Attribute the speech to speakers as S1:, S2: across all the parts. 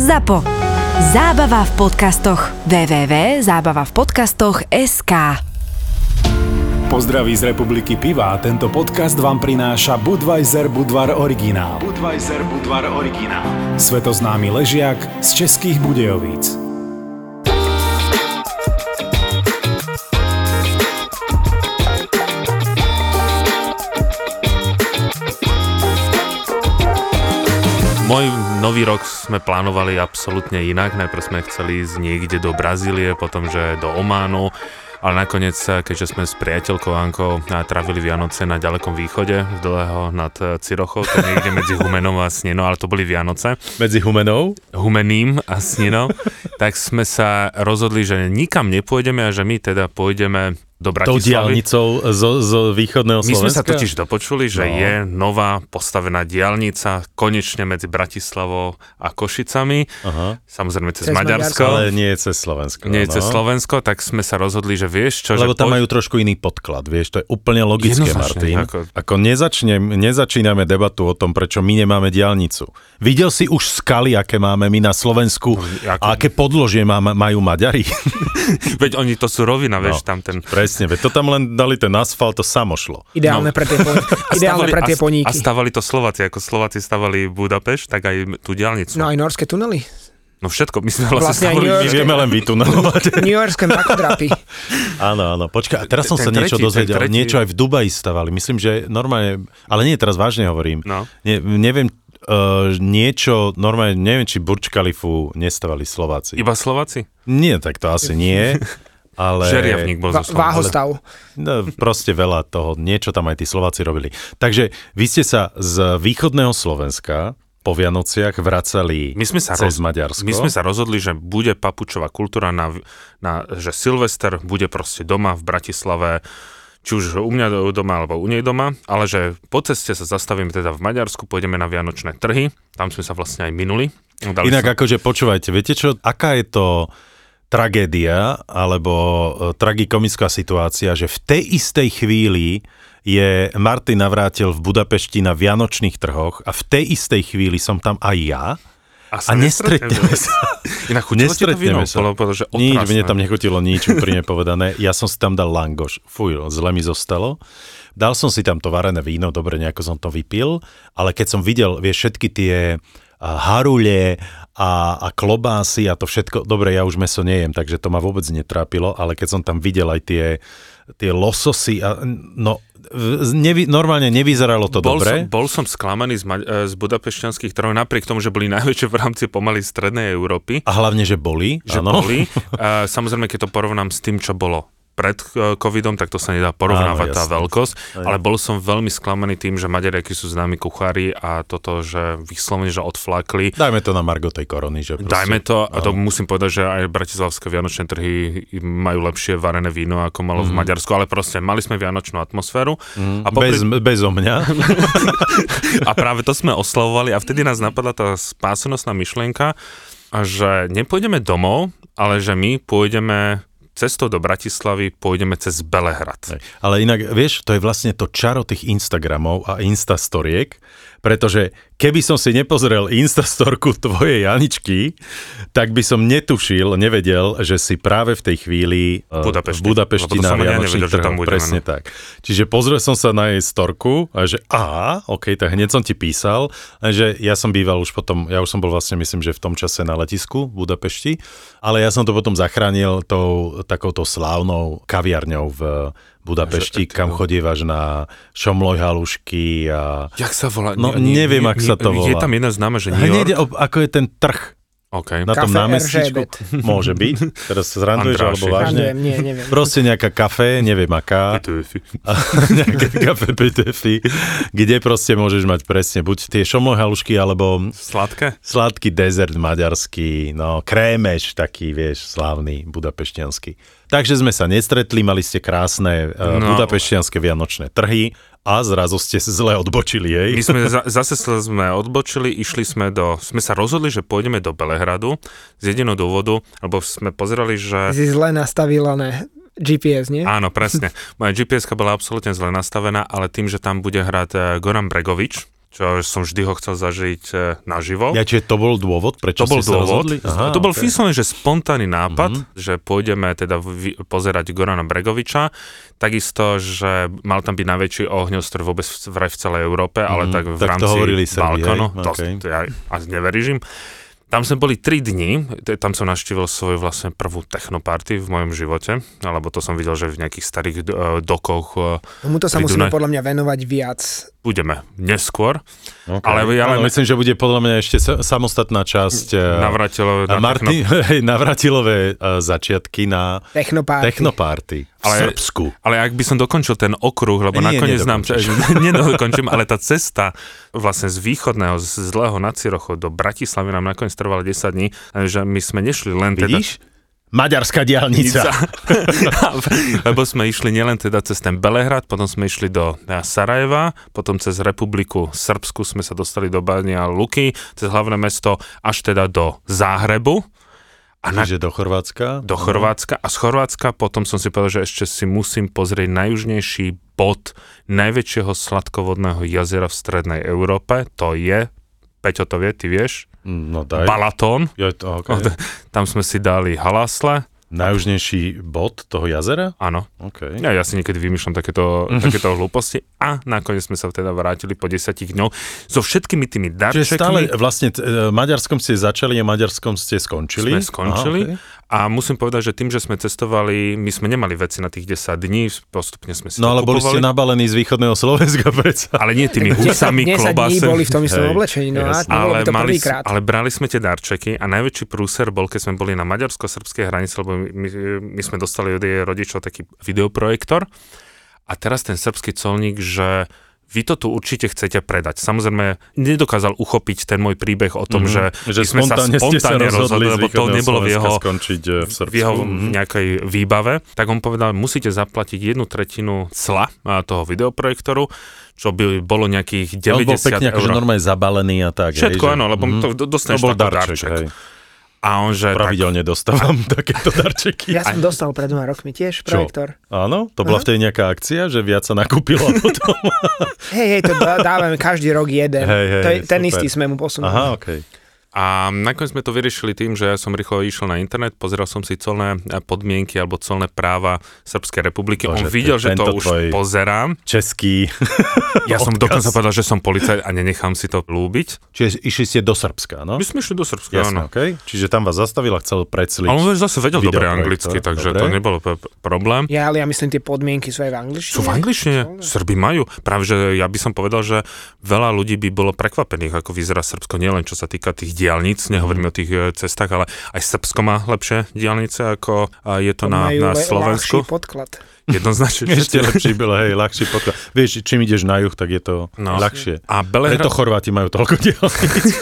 S1: ZAPO. Zábava v podcastoch. www.zábavavpodcastoch.sk
S2: Pozdraví z republiky piva. Tento podcast vám prináša Budweiser Budvar Originál. Budweiser Budvar Originál. Svetoznámy ležiak z českých Budejovíc.
S3: Môj nový rok sme plánovali absolútne inak. Najprv sme chceli ísť niekde do Brazílie, potom že do Ománu, ale nakoniec, keďže sme s priateľkou Ankou trávili Vianoce na ďalekom východe, z dlhého nad Cirochou, to niekde medzi Humenou a Sninou, ale to boli Vianoce.
S4: Medzi Humenou?
S3: Humeným a Sninou, tak sme sa rozhodli, že nikam nepôjdeme a že my teda pôjdeme do Bratislavy.
S4: Tou diálnicou zo, zo východného
S3: My
S4: Slovenska?
S3: sme sa totiž dopočuli, že
S4: No.
S3: je nová postavená diálnica konečne medzi Bratislavou a Košicami,
S4: Aha.
S3: samozrejme cez,
S5: Cez
S3: Maďarsko.
S4: Ale nie je cez Slovensko.
S3: Nie je cez
S4: no.
S3: Slovensko, tak sme sa rozhodli, že vieš čo,
S4: Lebo
S3: že
S4: tam
S3: po-
S4: majú trošku iný podklad, vieš, to je úplne logické, Martin.
S3: ako-
S4: Ako, nezačnem, nezačíname debatu o tom, prečo my nemáme diálnicu. Videl si už skaly, aké máme my na Slovensku
S3: ako-
S4: a aké podložie má, majú Maďari?
S3: Veď oni to sú rovina, vieš,
S4: No.
S3: tam ten...
S4: Presne, veď to tam len dali ten asfalt, to samo šlo.
S5: Ideálne
S3: No.
S5: pre tie, po, ideálne pre tie
S3: a, a
S5: poníky.
S3: stavali to Slováci, ako Slováci stavali Budapešť, tak aj tú diálnicu.
S5: No aj norské tunely.
S3: No všetko, my sme vlastne,
S5: Vlastne aj
S3: stavali...
S5: New
S4: My vieme len vytunelovať.
S5: New Yorkské mrakodrapy.
S4: Áno, áno, počkaj, a teraz som
S3: Ten
S4: sa niečo
S3: tretí,
S4: dozvedel,
S3: tretí.
S4: niečo aj v Dubaji stavali, myslím, že normálne, ale nie, teraz vážne hovorím,
S3: No.
S4: ne, neviem, uh, niečo, normálne, neviem, či Burj Khalifu nestavali Slováci.
S3: Iba Slováci?
S4: Nie, tak to asi nie, ale...
S3: Žeriavník bol zo
S5: váhostav.
S4: No, proste veľa toho, niečo tam aj tí Slováci robili. Takže vy ste sa z východného Slovenska po Vianociach vracali
S3: My sme sa,
S4: cez
S3: roz-
S4: Maďarsko.
S3: my sme sa rozhodli, že bude papučová kultúra na, na, že Silvester bude proste doma v Bratislave, či už u mňa doma alebo u nej doma, ale že po ceste sa zastavíme teda v Maďarsku, pôjdeme na Vianočné trhy, tam sme sa vlastne aj minuli. Dali
S4: Inak
S3: sme,
S4: akože počúvajte, viete čo, aká je to tragédia alebo e, tragikomická situácia, že v tej istej chvíli je Martin navrátil v Budapešti na Vianočných trhoch a v tej istej chvíli som tam aj ja
S3: sa
S4: a nestretneme sa.
S3: Inak chutilo ti to víno,
S4: Nestretneme sa.
S3: bolo,
S4: Nič, mne tam nechutilo nič, úprimne povedané. Ja som si tam dal langoš. Fuj, zle mi zostalo. Dal som si tam to varené víno, dobre, nejako som to vypil, ale keď som videl, vieš, všetky tie a, harule a, a klobásy a to všetko, dobre, ja už meso nejem, takže to ma vôbec netrápilo, ale keď som tam videl aj tie, tie lososy, a, no, nevy, normálne nevyzeralo to
S3: bol
S4: dobre.
S3: Som, bol som sklamaný z, Ma- e, z budapešťanských trhov, napriek tomu, že boli najväčšie v rámci pomaly strednej Európy.
S4: A hlavne, že boli.
S3: že
S4: áno.
S3: boli. A samozrejme, keď to porovnám s tým, čo bolo pred e, covidom, tak to sa nedá porovnávať
S4: Áno,
S3: tá
S4: jasné.
S3: veľkosť,
S4: Aj.
S3: ale bol som veľmi sklamaný tým, že Maďariaky sú známi kuchári a toto, že vyslovene, že odflakli.
S4: Dajme to na Margo tej korony, že proste,
S3: Dajme to, a to musím povedať, že aj bratislavské vianočné trhy majú lepšie varené víno, ako malo
S4: Mhm.
S3: v Maďarsku, ale proste mali sme vianočnú atmosféru a,
S4: Bez,
S3: popri,
S4: bez o mňa.
S3: a práve to sme oslavovali a vtedy nás napadla tá spásonosná myšlienka, a že nepôjdeme domov, ale že my pôjdeme cestou do Bratislavy, pôjdeme cez Belehrad.
S4: Ale inak, vieš, to je vlastne to čaro tých Instagramov a Instastoriek, pretože keby som si nepozrel Instastorku tvojej Janičky, tak by som netušil, nevedel, že si práve v tej chvíli eh,
S3: Budapešti.
S4: v Budapešti
S3: to
S4: na
S3: ja
S4: Vianočných trhoch. Presne
S3: no.
S4: tak. Čiže pozrel som sa na jej storku a že a, ok, tak hneď som ti písal, že ja som býval už potom, ja už som bol vlastne, myslím, že v tom čase na letisku v Budapešti, ale ja som to potom zachránil tou takouto slávnou kaviarňou v Budapešti,
S3: Že-
S4: kam chodievaš na šomloj halušky a...
S3: Jak sa volá?
S4: No, neviem, ak sa to
S3: Je
S4: volá.
S3: tam jedna známa, že New
S4: Hneď,
S3: York.
S4: o- ako je ten trh
S3: OK.
S4: na tom námestičku. Môže byť. Teraz zranduješ,
S3: Andráši.
S4: alebo vážne?
S5: neviem, nie, neviem.
S4: Proste nejaká kafe, neviem aká. A nejaké kafe PTFI, kde proste môžeš mať presne buď tie šomloj halušky, alebo
S3: Sladké?
S4: sladký dezert maďarský, no krémeš taký, vieš, slávny, budapešťanský. Takže sme sa nestretli, mali ste krásne
S3: No.
S4: no. budapešťanské vianočné trhy a zrazu ste zle odbočili, jej.
S3: My sme za, zase sme odbočili, išli sme do, sme sa rozhodli, že pôjdeme do Belehradu z jediného dôvodu, lebo sme pozerali, že...
S5: Si zle nastavilané GPS, nie?
S3: Áno, presne. Moja gps bola absolútne zle nastavená, ale tým, že tam bude hrať eh, Goran Bregovič, čo som vždy ho chcel zažiť e, naživo.
S4: Ja, čiže to bol dôvod, prečo
S3: To bol
S4: ste sa
S3: dôvod.
S4: rozhodli?
S3: Aha, to bol
S4: okay.
S3: vyslovene, že spontánny nápad, mm-hmm. že pôjdeme teda vy, pozerať Gorana Bregoviča. Takisto, že mal tam byť najväčší ohňostroj vôbec v, v celej Európe, ale
S4: Mhm,
S3: tak v
S4: tak to
S3: rámci
S4: hovorili Srbi,
S3: Balkánu.
S4: hej?
S3: To, to ja ani neverížim. Tam sme boli 3 dní, tam som naštívil svoju vlastne prvú technoparty v mojom živote, alebo to som videl, že v nejakých starých do- dokoch e,
S5: Tomuto sa
S3: pri
S5: musíme podľa mňa venovať viac.
S3: budeme neskôr.
S4: Okay.
S3: Ale ja
S4: Áno,
S3: len-
S4: myslím, že bude podľa mňa ešte sa, samostatná časť eh,
S3: Navratilo
S4: a
S3: na
S4: Marti, hej, navratilové uh, začiatky na
S5: Technopárty.
S4: technoparty v
S3: Ale-
S4: Srbsku.
S3: Ale ak by som dokončil ten okruh, lebo
S4: Nie,
S3: nakoniec nám... nedokončím, ale tá cesta vlastne z východného, z zlého na Cirocho do Bratislavy nám nakoniec trvala 10 dní, že my sme nešli len teda...
S4: Maďarská diálnica.
S3: Lebo sme išli nielen teda cez ten Belehrad, potom sme išli do eh, Sarajeva, potom cez Republiku Srbsku sme sa dostali do Bania Luky, cez hlavné mesto až teda do Záhrebu. A na,
S4: Čiže do Chorvátska.
S3: do Chorvátska. A z Chorvátska potom som si povedal, že ešte si musím pozrieť najjužnejší bod najväčšieho sladkovodného jazera v strednej Európe, to je, Peťo to vie, ty vieš,
S4: No daj.
S3: Balatón,
S4: Jo, to, okay.
S3: tam sme si dali halasle,
S4: Najjužnejší bod toho jazera?
S3: áno,
S4: OK.
S3: Ja, ja si niekedy vymýšľam takéto, takéto hlúposti a nakoniec sme sa teda vrátili po desiatich dňoch so všetkými tými
S4: Čiže stále
S3: darčekmi.
S4: vlastne t- e, Maďarskom ste začali a Maďarskom ste skončili?
S3: Sme skončili
S4: Aha, okay.
S3: A musím povedať, že tým, že sme cestovali, my sme nemali veci na tých 10 dní, postupne sme si
S4: No ale boli ste nabalení z východného Slovenska predsa.
S3: Ale nie tými husami,
S5: 10 dní
S3: klobásami.
S5: boli v tom istom oblečení, no by
S3: ale,
S5: to
S3: mali,
S5: prvýkrát.
S3: ale brali sme tie darčeky a najväčší prúser bol, keď sme boli na maďarsko-srbskej hranici, lebo my, my, my sme dostali od jej rodičov taký videoprojektor a teraz ten srbský colník, že vy to tu určite chcete predať. Samozrejme, nedokázal uchopiť ten môj príbeh o tom, mm-hmm. že,
S4: že
S3: sme sa
S4: spontánne rozhodli
S3: rozhodli, lebo to nebolo v jeho,
S4: skončiť e, v Srbsku.
S3: v jeho
S4: Mhm.
S3: nejakej výbave, tak on povedal, musíte zaplatiť jednu tretinu cla a, toho videoprojektoru, čo by bolo nejakých
S4: On bol
S3: 90
S4: pekne akože
S3: eur.
S4: normálne zabalený a tak.
S3: Všetko,
S4: hej, že-
S3: áno, lebo
S4: Mhm.
S3: to do- dostaneš
S4: to bol darček,
S3: darček.
S4: hej.
S3: A on, že tak,
S4: Pravidelne dostávam takéto darčeky.
S5: Ja som dostal pred dvoma rokmi tiež
S4: Čo?
S5: projektor.
S4: Áno, to bola vtedy nejaká akcia, že viac sa nakúpilo potom...
S5: Hej, hej, to dá- dávame každý rok jeden.
S4: Hej, hej,
S5: to je, ten
S4: super.
S5: istý sme mu posunuli.
S4: Aha, okej.
S3: A nakoniec sme to vyriešili tým, že ja som rýchlo išiel na internet, pozeral som si colné podmienky alebo colné práva Srbskej republiky.
S4: Bože,
S3: On videl, že to už pozerám.
S4: Český.
S3: Ja som
S4: odkaz.
S3: dokonca povedal, že som policajt a nenechám si to ľúbiť.
S4: Čiže išli ste do Srbska, no?
S3: My sme išli do Srbska,
S4: Jasné,
S3: áno.
S4: okej. Čiže tam vás zastavil a chcel predsliť.
S3: Ale on zase vedel dobre anglicky, takže
S4: dobre.
S3: to nebolo p- p- problém.
S5: Ja, ale ja myslím, tie podmienky sú aj v angličtine.
S3: Sú v angličtine? Srby majú. Práve, že ja by som povedal, že veľa ľudí by bolo prekvapených, ako vyzerá Srbsko, nielen čo sa týka tých diálnic, nehovoríme o tých e, cestách, ale aj Srbsko má lepšie diálnice, ako je to na,
S5: Majú
S3: na
S5: le-
S3: Slovensku.
S5: podklad.
S3: Jednoznačne.
S4: Ešte lepší bol, hej, ľahší podklad. Vieš, čím ideš na juh, tak je to
S3: No.
S4: ľahšie.
S3: A
S4: Preto
S3: Belehrad,
S4: Chorváti majú toľko diálnic.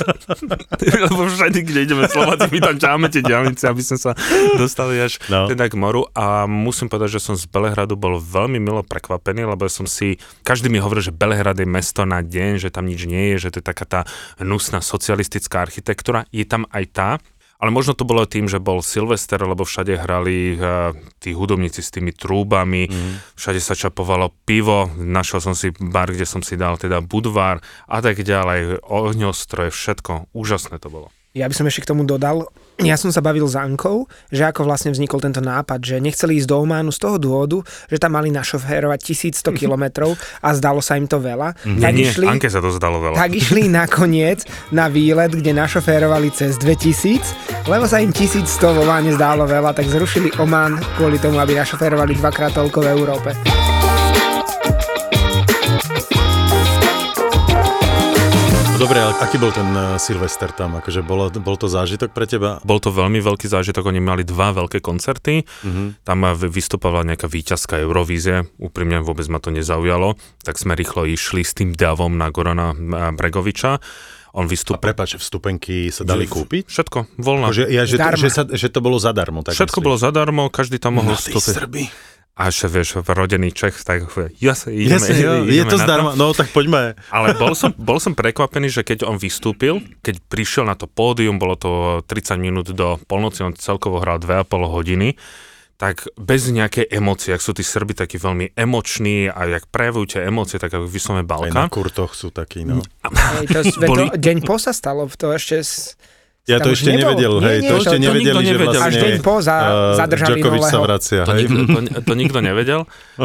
S3: lebo všade, kde ideme Slováci, my tam ťaháme tie diálnice, aby sme sa dostali až
S4: no.
S3: teda k moru. A musím povedať, že som z Belehradu bol veľmi milo prekvapený, lebo som si, každý mi hovoril, že Belehrad je mesto na deň, že tam nič nie je, že to je taká tá hnusná socialistická architektúra. Je tam aj tá, ale možno to bolo tým, že bol Silvester, lebo všade hrali uh, tí hudobníci s tými trúbami, mm. všade sa čapovalo pivo, našiel som si bar, kde som si dal teda budvar a tak ďalej, ohňostroje, všetko, úžasné to bolo.
S5: Ja by som ešte k tomu dodal, ja som sa bavil s Ankou, že ako vlastne vznikol tento nápad, že nechceli ísť do Ománu z toho dôvodu, že tam mali našoférovať 1100 kilometrov a zdalo sa im to veľa. Tak
S3: Nie,
S5: išli,
S3: Anke sa to zdalo veľa.
S5: tak išli nakoniec na výlet, kde našoférovali cez 2000, lebo sa im 1100 vo Ománe zdálo veľa, tak zrušili Omán kvôli tomu, aby našoférovali dvakrát toľko v Európe.
S4: Dobre, ale aký bol ten uh, Silvester tam? Akože bolo, bol to zážitok pre teba?
S3: Bol to veľmi veľký zážitok, oni mali dva veľké koncerty,
S4: Mhm.
S3: mm-hmm. tam eh, vy- vystupovala nejaká výťazka Eurovízie, úprimne vôbec ma to nezaujalo, tak sme rýchlo išli s tým davom na Gorana eh, Bregoviča. On
S4: A
S3: vystúpil...
S4: prepáč, vstupenky sa dali kúpiť?
S3: Všetko, voľná.
S4: Akože, ja, že, to,
S5: Zdarma.
S4: že, sa, že to bolo zadarmo. Tak
S3: Všetko
S4: myslíš?
S3: bolo zadarmo, každý tam mohol
S4: No, tí
S3: vstúpiť.
S4: Srbi.
S3: A ešte vieš, rodený Čech, tak jasne, ideme,
S4: Jasne, jo, je
S3: ideme
S4: to zdarma. No tak poďme.
S3: Ale bol som, bol som prekvapený, že keď on vystúpil, keď prišiel na to pódium, bolo to 30 minút do polnoci, on celkovo hral 2,5 hodiny, tak bez nejakej emócie, ak sú tí Srby takí veľmi emoční a jak prejavujú tie emócie, tak ako vyslovene
S4: Aj na
S3: Balkán.
S4: kurtoch sú takí, no.
S5: Hej, to, to, deň po sa stalo, to ešte... s-
S4: Ja to ešte
S5: nebol.
S4: nevedel,
S5: Nie,
S4: hej,
S5: nie,
S4: to
S5: to-
S4: ešte
S5: to
S4: nevedeli,
S3: nikto
S4: že
S3: nevedel.
S4: vlastne
S5: Až deň po za,
S4: eh,
S5: zadržali
S4: Djokovic sa vracia,
S3: To
S4: hej.
S3: nikto, to, to nikto nevedel.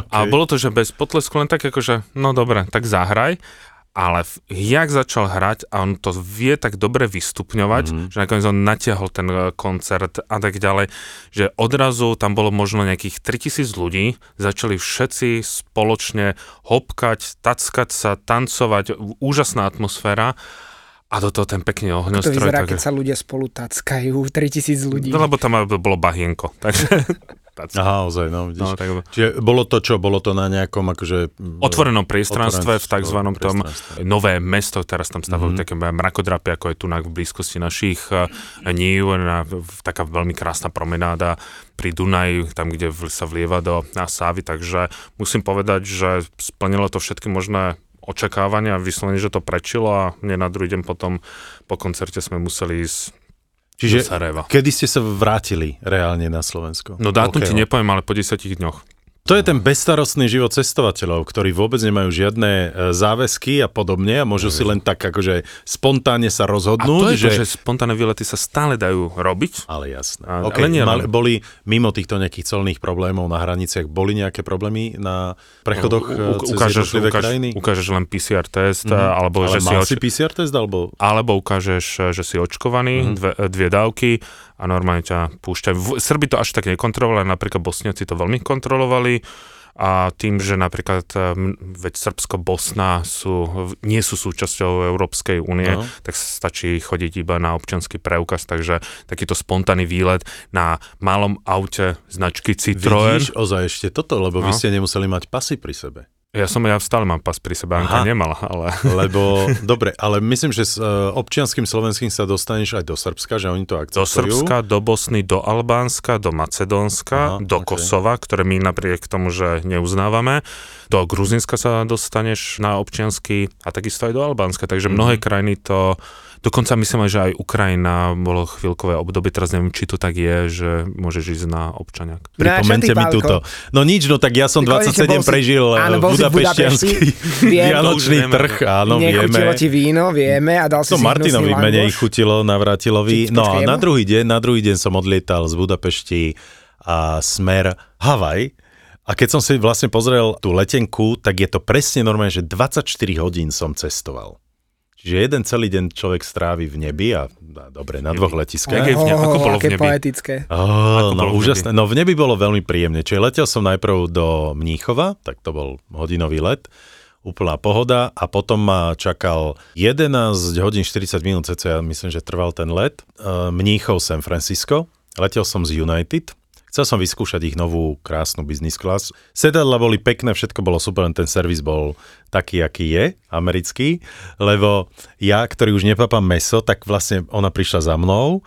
S3: A bolo to, že bez potlesku len tak akože, no dobre, tak zahraj. Ale v, jak začal hrať a on to vie tak dobre vystupňovať,
S4: Mhm.
S3: mm-hmm. že nakoniec on natiahol ten e, koncert a tak ďalej, že odrazu tam bolo možno nejakých 3000 ľudí, začali všetci spoločne hopkať, tackať sa, tancovať, úžasná atmosféra a do toho ten pekný
S5: To
S3: ohňostroj.
S5: vyzerá,
S3: tak-
S5: keď sa ľudia spolu tackajú, 3000 ľudí.
S3: No, lebo tam bolo bahienko, takže...
S4: Aha, ozaj, no, vidíš.
S3: no, tak,
S4: Čiže bolo to čo? Bolo to na nejakom akože...
S3: otvorenom priestranstve v tzv. tom nové mesto, teraz tam stavajú
S4: Mhm.
S3: mm-hmm. také mrakodrapy, ako je tu na v blízkosti našich uh, nív, na, taká veľmi krásna promenáda pri Dunaji, tam, kde v, sa vlieva do na Sávy, takže musím povedať, že splnilo to všetky možné očakávania, vyslovene, že to prečilo a mne na druhý deň potom po koncerte sme museli ísť
S4: Čiže kedy ste sa vrátili reálne na Slovensko?
S3: No dátum
S4: Hokejovo?
S3: ti nepoviem, ale po 10 dňoch.
S4: To je ten bezstarostný život cestovateľov, ktorí vôbec nemajú žiadne e, záväzky a podobne a môžu si len tak akože spontánne sa
S3: A
S4: rozhodnúť,
S3: to je
S4: že...
S3: to, že spontánne výlety sa stále dajú robiť.
S4: Ale jasné.
S3: A-
S4: okay,
S3: ale nie len.
S4: boli mimo týchto nejakých colných problémov na hraniciach, boli nejaké problémy na prechodoch
S3: U- u-
S4: e, cez
S3: ukážeš, ukáž,
S4: krajiny?
S3: ukážeš len PCR test,
S4: Mhm.
S3: alebo,
S4: Ale
S3: že si
S4: mal
S3: oč-
S4: si PCR test, alebo...
S3: alebo ukážeš, že si očkovaný,
S4: Mhm.
S3: dve, dve dávky a normálne ťa púšťajú. V- Srby to až tak nekontrolovali, napríklad Bosniaci to veľmi kontrolovali a tým, že napríklad veď Srbsko, Bosna sú, nie sú súčasťou Európskej únie,
S4: Aha.
S3: tak stačí chodiť iba na občianský preukaz, takže takýto spontánny výlet na malom aute značky Citroën.
S4: Vidíš ozaj ešte toto, lebo vy
S3: No.
S4: ste nemuseli mať pasy pri sebe.
S3: Ja som, ja stále mám pas pri sebe, Anka
S4: Aha.
S3: nemala, ale...
S4: Lebo, dobre, ale myslím, že s uh, občianským slovenským sa dostaneš aj do Srbska, že oni to akceptujú.
S3: Do Srbska, do Bosny, do Albánska, do Macedónska,
S4: Aha,
S3: do
S4: ok.
S3: Kosova, ktoré my napriek tomu, že neuznávame. Do Gruzinska sa dostaneš na občiansky a takisto aj do Albánska. Takže
S4: Mhm.
S3: mnohé krajiny to... Dokonca myslím aj, že aj Ukrajina bolo chvíľkové obdobie, teraz neviem, či to tak je, že môžeš ísť na občaniak.
S5: No
S4: Pripomente mi túto. No nič, no tak ja som
S5: Ty konečne
S4: 27
S5: bol si-
S4: prežil eh,
S5: áno,
S4: budapešťanský vianočný
S3: vieme.
S4: trh, áno,
S5: Nechutilo
S4: vieme.
S5: ti víno, vieme, a dal si
S4: To
S5: si
S4: Martinovi menej chutilo, Navratilovi.
S5: Či-
S4: No a na druhý deň, na druhý deň som odlietal z Budapešti a smer Havaj. A keď som si vlastne pozrel tú letenku, tak je to presne normálne, že 24 hodín som cestoval. Čiže jeden celý deň človek strávi v nebi a, a dobre, na dvoch letiskách.
S3: V ne- ako bolo v
S5: aké
S3: nebi?
S5: poetické.
S4: Oh,
S3: Ako
S4: no
S3: bolo v
S4: úžasné. No v nebi bolo veľmi príjemne. Čiže letel som najprv do Mníchova, tak to bol hodinový let, úplná pohoda a potom ma čakal 11 hodín 40 minút cca, myslím, že trval ten let. Uh, Mníchov San Francisco, letel som z United, Chcel som vyskúšať ich novú krásnu business class. Sedadla boli pekné, všetko bolo super, len ten servis bol taký, aký je, americký, lebo ja, ktorý už nepapám meso, tak vlastne ona prišla za mnou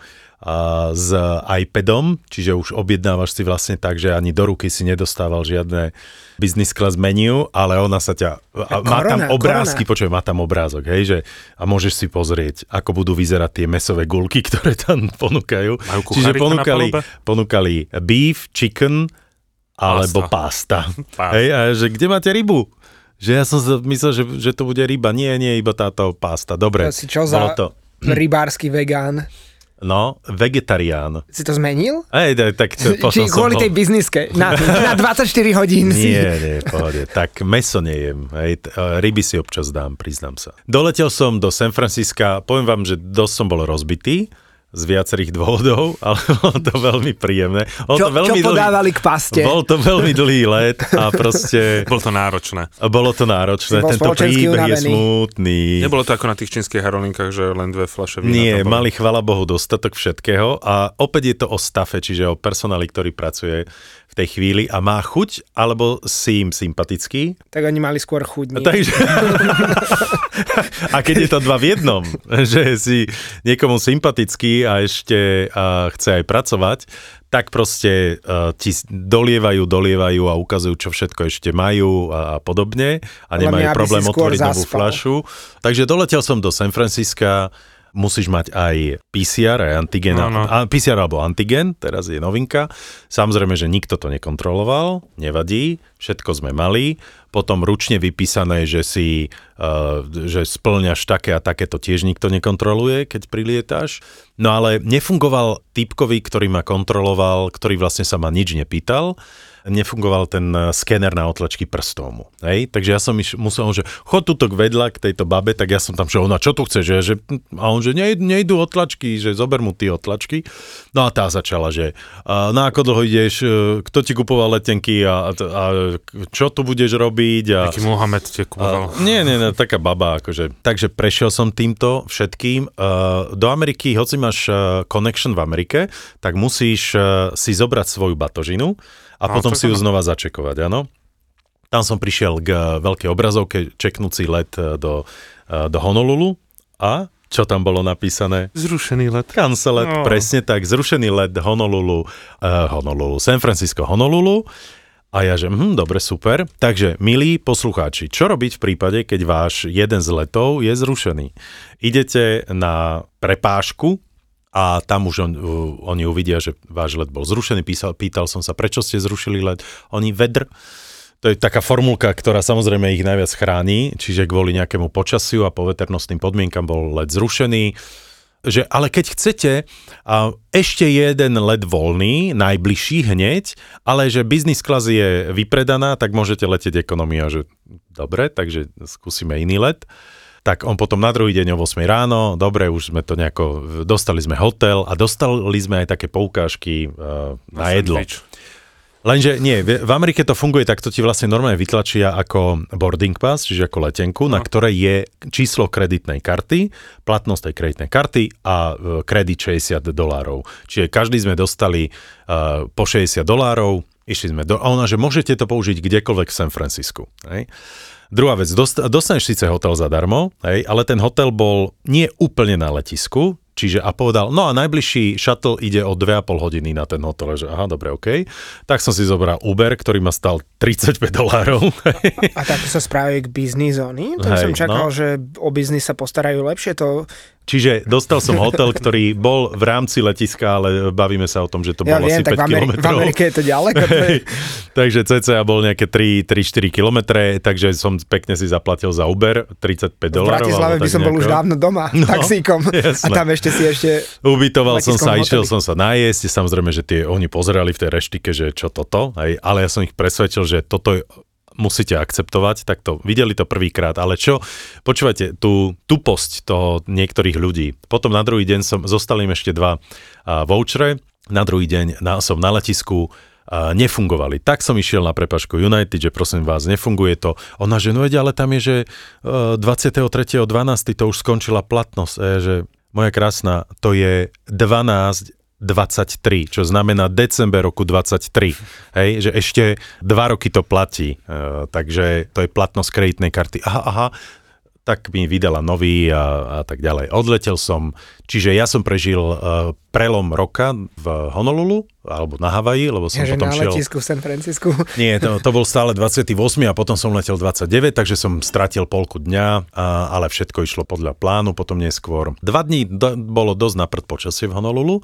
S4: s iPadom, čiže už objednávaš si vlastne tak, že ani do ruky si nedostával žiadne business class menu, ale ona sa ťa... A má tam
S5: korona,
S4: obrázky,
S5: korona.
S4: počuj, má tam obrázok, hej, že a môžeš si pozrieť, ako budú vyzerať tie mesové gulky, ktoré tam ponúkajú.
S3: Majú
S4: Čiže ponúkali, ponúkali beef, chicken alebo pasta.
S3: Pasta.
S4: Hej, a že kde máte rybu? Že ja som myslel, že, že to bude ryba. Nie, nie, iba táto pasta. Dobre,
S5: To si čo za
S4: to.
S5: rybársky vegán?
S4: No, vegetarián.
S5: Si to zmenil?
S4: Ej, tak to,
S5: Či kvôli tej bizniske? Na, na 24 hodín si...
S4: Nie, nie, pohode. Tak meso nejem. Hej, e, ryby si občas dám, priznám sa. Doletel som do San Francisca, poviem vám, že dosť som bol rozbitý z viacerých dôvodov, ale bolo to veľmi príjemné. Bol
S5: Čo,
S4: to veľmi
S5: čo podávali k paste?
S4: Bol to veľmi dlhý let a proste
S3: Bolo to náročné.
S4: bolo to náročné.
S5: Bol
S4: Tento príbeh je
S5: unavený.
S4: smutný.
S3: Nebolo to ako na tých čínskych herolinkách, že len dve fľaše vína.
S4: Nie, mali chvala Bohu dostatok všetkého a opäť je to o stafe, čiže o personáli, ktorý pracuje tej chvíli a má chuť, alebo si im sympatický.
S5: Tak oni mali skôr chuť. nie?
S4: Takže... a keď je to dva v jednom, že si niekomu sympatický a ešte a chce aj pracovať, tak proste uh, ti dolievajú, dolievajú a ukazujú, čo všetko ešte majú a, a podobne a nemajú problém otvoriť novú
S5: zaspal.
S4: fľašu. Takže doletel som do San Francisca, musíš mať aj PCR, aj antigen,
S3: No, no.
S4: a PCR alebo antigen, teraz je novinka. Samozrejme, že nikto to nekontroloval, nevadí, všetko sme mali. Potom ručne vypísané, že si, uh, že splňaš také a také, to tiež nikto nekontroluje, keď prilietáš. No ale nefungoval typkový, ktorý ma kontroloval, ktorý vlastne sa ma nič nepýtal nefungoval ten eh, skener na otlačky prstov mu. Hej? Takže ja som iš, musel, že chod tuto k vedľa k tejto babe, tak ja som tam, že ona, čo tu chce, že, že a on, že nej, nejdu otlačky, že zober mu tie otlačky. No a tá začala, že a, no ako dlho ideš, eh, kto ti kupoval letenky a, a čo tu budeš robiť. A,
S3: Taký Mohamed tie kupoval.
S4: a, nie, nie, nie, taká baba, akože. Takže prešiel som týmto všetkým. Uh, do Ameriky, hoci máš connection v Amerike, tak musíš si zobrať svoju batožinu a
S3: No,
S4: potom si ju znova začekovať, áno. Tam som prišiel k uh, veľkej obrazovke, čeknúci let uh, do, uh, do Honolulu a čo tam bolo napísané?
S3: Zrušený let.
S4: Cancelet,
S3: No.
S4: presne tak, zrušený let Honolulu, uh, Honolulu, San Francisco, Honolulu. A ja že, hm, dobre, super. Takže, milí poslucháči, čo robiť v prípade, keď váš jeden z letov je zrušený? Idete na prepážku a tam už on, uh, oni uvidia, že váš let bol zrušený. Písal, pýtal som sa, prečo ste zrušili let? Oni vedr. To je taká formulka, ktorá samozrejme ich najviac chráni, čiže kvôli nejakému počasiu a poveternostným podmienkam bol let zrušený že ale keď chcete a ešte jeden let voľný, najbližší hneď, ale že business class je vypredaná, tak môžete letieť ekonomia, že dobre, takže skúsime iný let. Tak on potom na druhý deň o 8 ráno, dobre, už sme to nejako, dostali sme hotel a dostali sme aj také poukážky uh, na jedlo.
S3: sandwich.
S4: Lenže nie, v Amerike to funguje tak, to ti vlastne normálne vytlačia ako boarding pass, čiže ako letenku, na ktorej je číslo kreditnej karty, platnosť tej kreditnej karty a e, kredit 60 dolárov. Čiže každý sme dostali uh, po 60 dolárov, išli sme do... A ona, že môžete to použiť kdekoľvek v San Francisku. Hej? Druhá vec, dost, dostaneš síce hotel zadarmo, hej, ale ten hotel bol nie úplne na letisku, čiže a povedal, no a najbližší shuttle ide o 2,5 hodiny na ten hotel, že aha, dobre, OK. Tak som si zobral Uber, ktorý ma stal 35 dolárov.
S5: A takto sa správajú k business zóny.
S4: Hej,
S5: som čakal,
S4: no.
S5: že o biznis sa postarajú lepšie. To,
S4: Čiže dostal som hotel, ktorý bol v rámci letiska, ale bavíme sa o tom, že to
S5: ja
S4: bolo
S5: viem,
S4: asi
S5: tak
S4: 5
S5: v, Ameri- v
S4: kilometrov.
S5: Amerike je to ďaleko. To je,
S4: takže cca bol nejaké 3-4 kilometre, takže som pekne si zaplatil za Uber 35
S5: v
S4: dolárov.
S5: Bratislave
S4: alebo
S5: by som bol už
S4: nejako.
S5: dávno doma,
S4: No,
S5: taxíkom. A
S4: jasné.
S5: tam ešte si ešte...
S4: Ubytoval som sa,
S5: letiskom
S4: išiel
S5: hoteli.
S4: som sa najesť, samozrejme, že tie oni pozerali v tej reštike, že čo toto, hej, ale ja som ich presvedčil, že toto je, musíte akceptovať, tak to videli to prvýkrát, ale čo, počúvajte, tú tuposť toho niektorých ľudí. Potom na druhý deň som, zostali im ešte dva uh, vouchere, na druhý deň na, som na letisku, a nefungovali. Tak som išiel na prepašku United, že prosím vás, nefunguje to. Ona, že no veď, ale tam je, že uh, 23.12. to už skončila platnosť. A ja, že moja krásna, to je 12 23, čo znamená december roku 23. Hej, že ešte dva roky to platí. Uh, takže to je platnosť kreditnej karty. Aha, aha, tak mi vydala nový a, a tak ďalej. Odletel som, čiže ja som prežil uh, prelom roka v Honolulu, alebo na Havaji, lebo som
S5: Ja,
S4: potom
S5: na
S4: šiel...
S5: letisku v San Francisku.
S4: Nie, to, to bol stále 28 a potom som letel 29, takže som stratil polku dňa, a, ale všetko išlo podľa plánu, potom neskôr. Dva dní do, bolo dosť na počasie v Honolulu,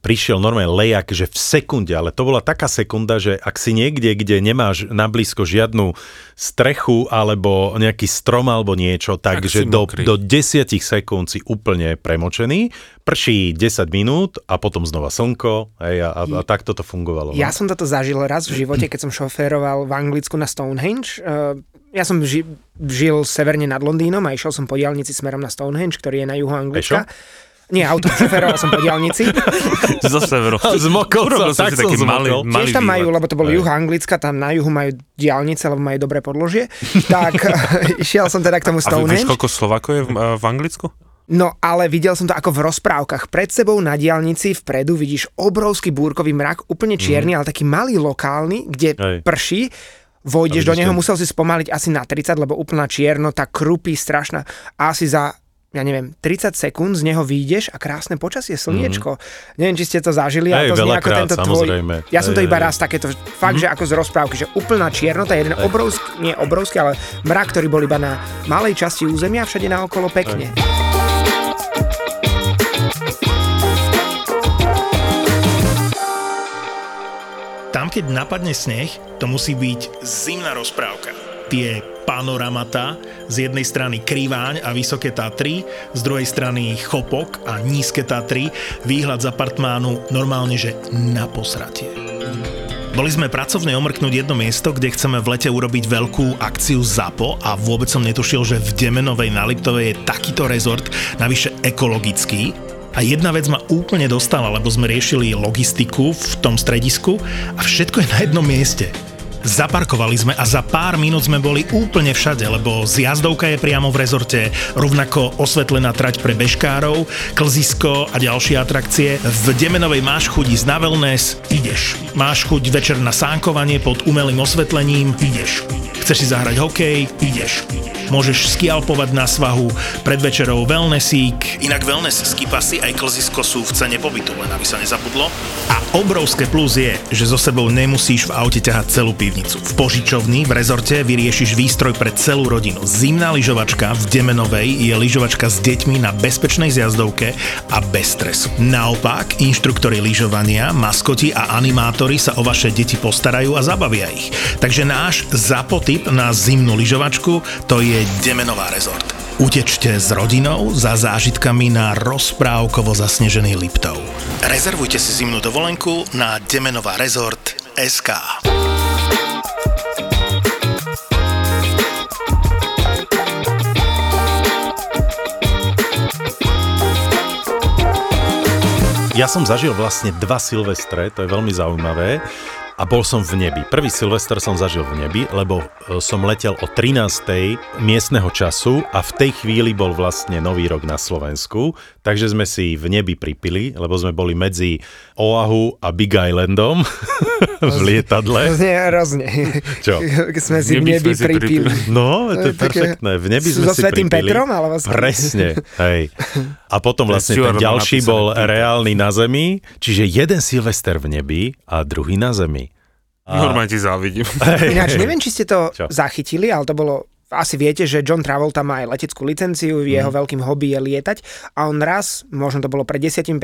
S4: prišiel normálne lejak, že v sekunde, ale to bola taká sekunda, že ak si niekde, kde nemáš na blízko žiadnu strechu alebo nejaký strom alebo niečo,
S3: Tak
S4: takže do,
S3: mokrý.
S4: do 10 sekúnd si úplne premočený, prší 10 minút a potom znova slnko hej, a, a, a takto to fungovalo. no.
S5: Ja som toto zažil raz v živote, keď som šoféroval v Anglicku na Stonehenge. Uh, ja som ži- žil severne nad Londýnom a išiel som po diálnici smerom na Stonehenge, ktorý je na juhu Anglicka. Nie, autom šoféroval som po diálnici.
S3: Zo severu. Urobil
S4: som,
S3: som
S4: tak
S3: si taký malý,
S4: zmokol.
S3: malý
S5: Tiež tam majú, lebo to bolo juh Anglicka, tam na juhu majú diálnice, lebo majú dobré podložie. Tak išiel som teda k tomu
S3: A vy- vieš,
S5: Stonehenge.
S3: koľko Slovakov je v, eh, v Anglicku?
S5: No ale videl som to ako v rozprávkach. Pred sebou na diálnici vpredu vidíš obrovský búrkový mrak, úplne čierny, ale taký malý lokálny, kde
S4: Hej.
S5: prší. Vojdeš
S4: A
S5: do neho, musel si spomaliť asi na 30, lebo úplná čiernota, krupy, strašná. A asi za ja neviem, 30 sekúnd z neho výjdeš a krásne počasie, slniečko. Mm. Neviem, či ste to zažili, ale to znie ako tento
S4: samozrejme.
S5: tvoj... Ja som to iba
S4: ej.
S5: raz takéto, fakt, mm. že mhm. ako z rozprávky, že úplná čiernota, jeden ej. obrovský, nie obrovský, ale mrak, ktorý bol iba na malej časti územia, všade naokolo pekne. Ej.
S6: Tam, keď napadne sneh, to musí byť zimná rozprávka. Tie panoramata, z jednej strany Kriváň a Vysoké Tatry, z druhej strany Chopok a Nízke Tatry, výhľad z apartmánu normálne, že na posratie. Boli sme pracovne omrknúť jedno miesto, kde chceme v lete urobiť veľkú akciu ZAPO a vôbec som netušil, že v Demenovej na Liptovej je takýto rezort, navyše ekologický. A jedna vec ma úplne dostala, lebo sme riešili logistiku v tom stredisku a všetko je na jednom mieste. Zaparkovali sme a za pár minút sme boli úplne všade, lebo zjazdovka je priamo v rezorte, rovnako osvetlená trať pre bežkárov, klzisko a ďalšie atrakcie. V Demenovej máš chuť ísť na wellness, ideš. Máš chuť večer na sánkovanie pod umelým osvetlením, ideš. Chceš si zahrať hokej, ideš. Môžeš skialpovať na svahu, pred večerou wellnessík, inak wellness skipasy aj klzisko sú v cene pobytu, len aby sa nezabudlo. A obrovské plus je, že so sebou nemusíš v aute ťahať celú pivnicu. V požičovni v rezorte vyriešiš výstroj pre celú rodinu. Zimná lyžovačka v Demenovej je lyžovačka s deťmi na bezpečnej zjazdovke a bez stresu. Naopak, inštruktori lyžovania, maskoti a animátori sa o vaše deti postarajú a zabavia ich. Takže náš zapotip na zimnú lyžovačku to je Demenová rezort. Utečte s rodinou za zážitkami na rozprávkovo zasnežený Liptov. Rezervujte si zimnú dovolenku na Demenová rezort SK.
S4: Ja som zažil vlastne dva Silvestre, to je veľmi zaujímavé. A bol som v nebi. Prvý Silvester som zažil v nebi, lebo e, som letel o 13. miestneho času a v tej chvíli bol vlastne Nový rok na Slovensku, takže sme si v nebi pripili, lebo sme boli medzi Oahu a Big Islandom v lietadle.
S5: To znie hrozne.
S4: Čo?
S5: sme si v nebi
S3: si
S5: pripili.
S4: No, to je perfektné. V nebi sme
S5: So
S4: si
S5: Svetým
S4: pripili.
S5: Petrom, alebo s-
S4: Presne, hej. A potom vlastne ten ďalší bol reálny na Zemi, čiže jeden Silvester v nebi a druhý na Zemi.
S3: Normálne ti závidím.
S5: Ináč, neviem, či ste to
S4: Čo?
S5: zachytili, ale to bolo asi viete, že John Travolta má aj leteckú licenciu, jeho veľkým hobby je lietať a on raz, možno to bolo pred 10-15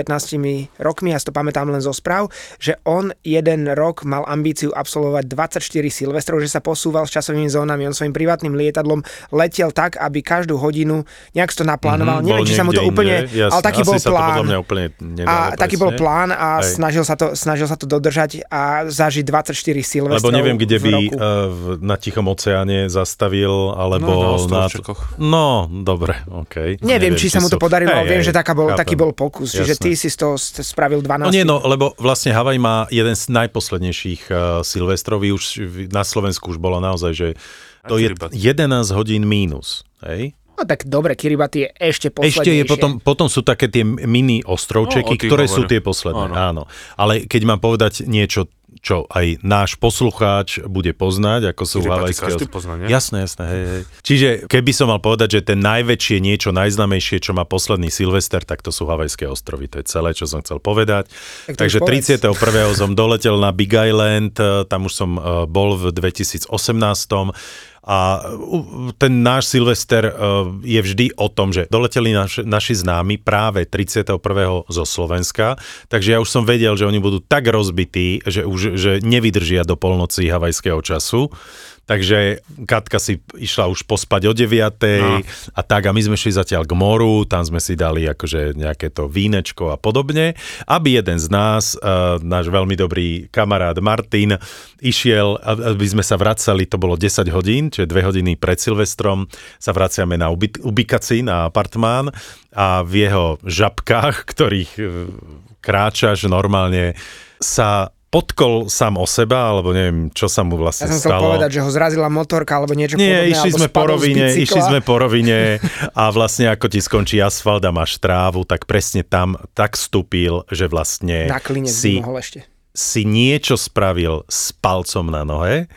S5: rokmi, ja si to pamätám len zo správ, že on jeden rok mal ambíciu absolvovať 24 Silvestrov, že sa posúval s časovými zónami, on svojim privátnym lietadlom letel tak, aby každú hodinu nejak to naplánoval.
S4: Mhm,
S5: Neviem, či sa mu to úplne,
S4: jasné.
S5: ale taký bol plán.
S4: úplne nedalo
S5: a taký bol plán a snažil sa, to, snažil sa to dodržať a zažiť 24 Silvestrov
S4: Lebo neviem, kde by uh, v- na Tichom oceáne zastavil, alebo
S3: No, na
S4: na...
S3: ostrovčekoch.
S4: No, dobre, okej.
S5: Neviem, či sa mu to podarilo, ale viem, že taká bol,
S4: chápem.
S5: taký bol pokus. Čiže
S4: Jasné.
S5: ty si z toho st- spravil 12.
S4: No nie, no, lebo vlastne Havaj má jeden z najposlednejších uh, Silvestrový, už v- na Slovensku už bolo naozaj, že to je
S3: Kiribati.
S4: 11 hodín mínus. Hej?
S5: No tak dobre, Kiribati je ešte poslednejšie.
S4: Ešte je potom, potom sú také tie mini ostrovčeky,
S3: No,
S4: ktoré sú
S3: hovorím.
S4: tie posledné.
S3: Áno.
S4: Áno. Ale keď mám povedať niečo, čo aj náš poslucháč bude poznať, ako sú havajské
S3: každý
S4: ostrovy.
S3: pozná, nie?
S4: Jasné, jasné. Hej, hej. Čiže keby som mal povedať, že ten najväčšie niečo, najznamejšie, čo má posledný Silvester, tak to sú havajské ostrovy. To je celé, čo som chcel povedať.
S5: Tak
S4: Takže
S5: povedz.
S4: 31. som doletel na Big Island, e, tam už som e, bol v 2018. A ten náš Silvester e, je vždy o tom, že doleteli naš, naši známi práve 31. zo Slovenska, takže ja už som vedel, že oni budú tak rozbití, že už že nevydržia do polnoci havajského času. Takže Katka si išla už pospať o 9. No. a tak a my sme šli zatiaľ k moru, tam sme si dali akože nejaké to vínečko a podobne, aby jeden z nás, uh, náš veľmi dobrý kamarát Martin, išiel, aby sme sa vracali, to bolo 10 hodín, čiže 2 hodiny pred Silvestrom, sa vraciame na ubi- ubikaci, na apartmán a v jeho žabkách, ktorých eh, kráčaš normálne, sa potkol sám o seba, alebo neviem, čo sa mu
S5: Ja
S4: vlastne
S5: som chcel
S4: stalo.
S5: povedať, že ho zrazila motorka alebo niečo
S4: Nie,
S5: podobné.
S4: išli sme po rovine, išli sme po rovine a vlastne ako ti skončí asfalt a máš trávu, tak presne tam tak vstúpil, že vlastne
S5: Na klinec
S4: si,
S5: mohol ešte.
S4: si niečo spravil s palcom na nohe,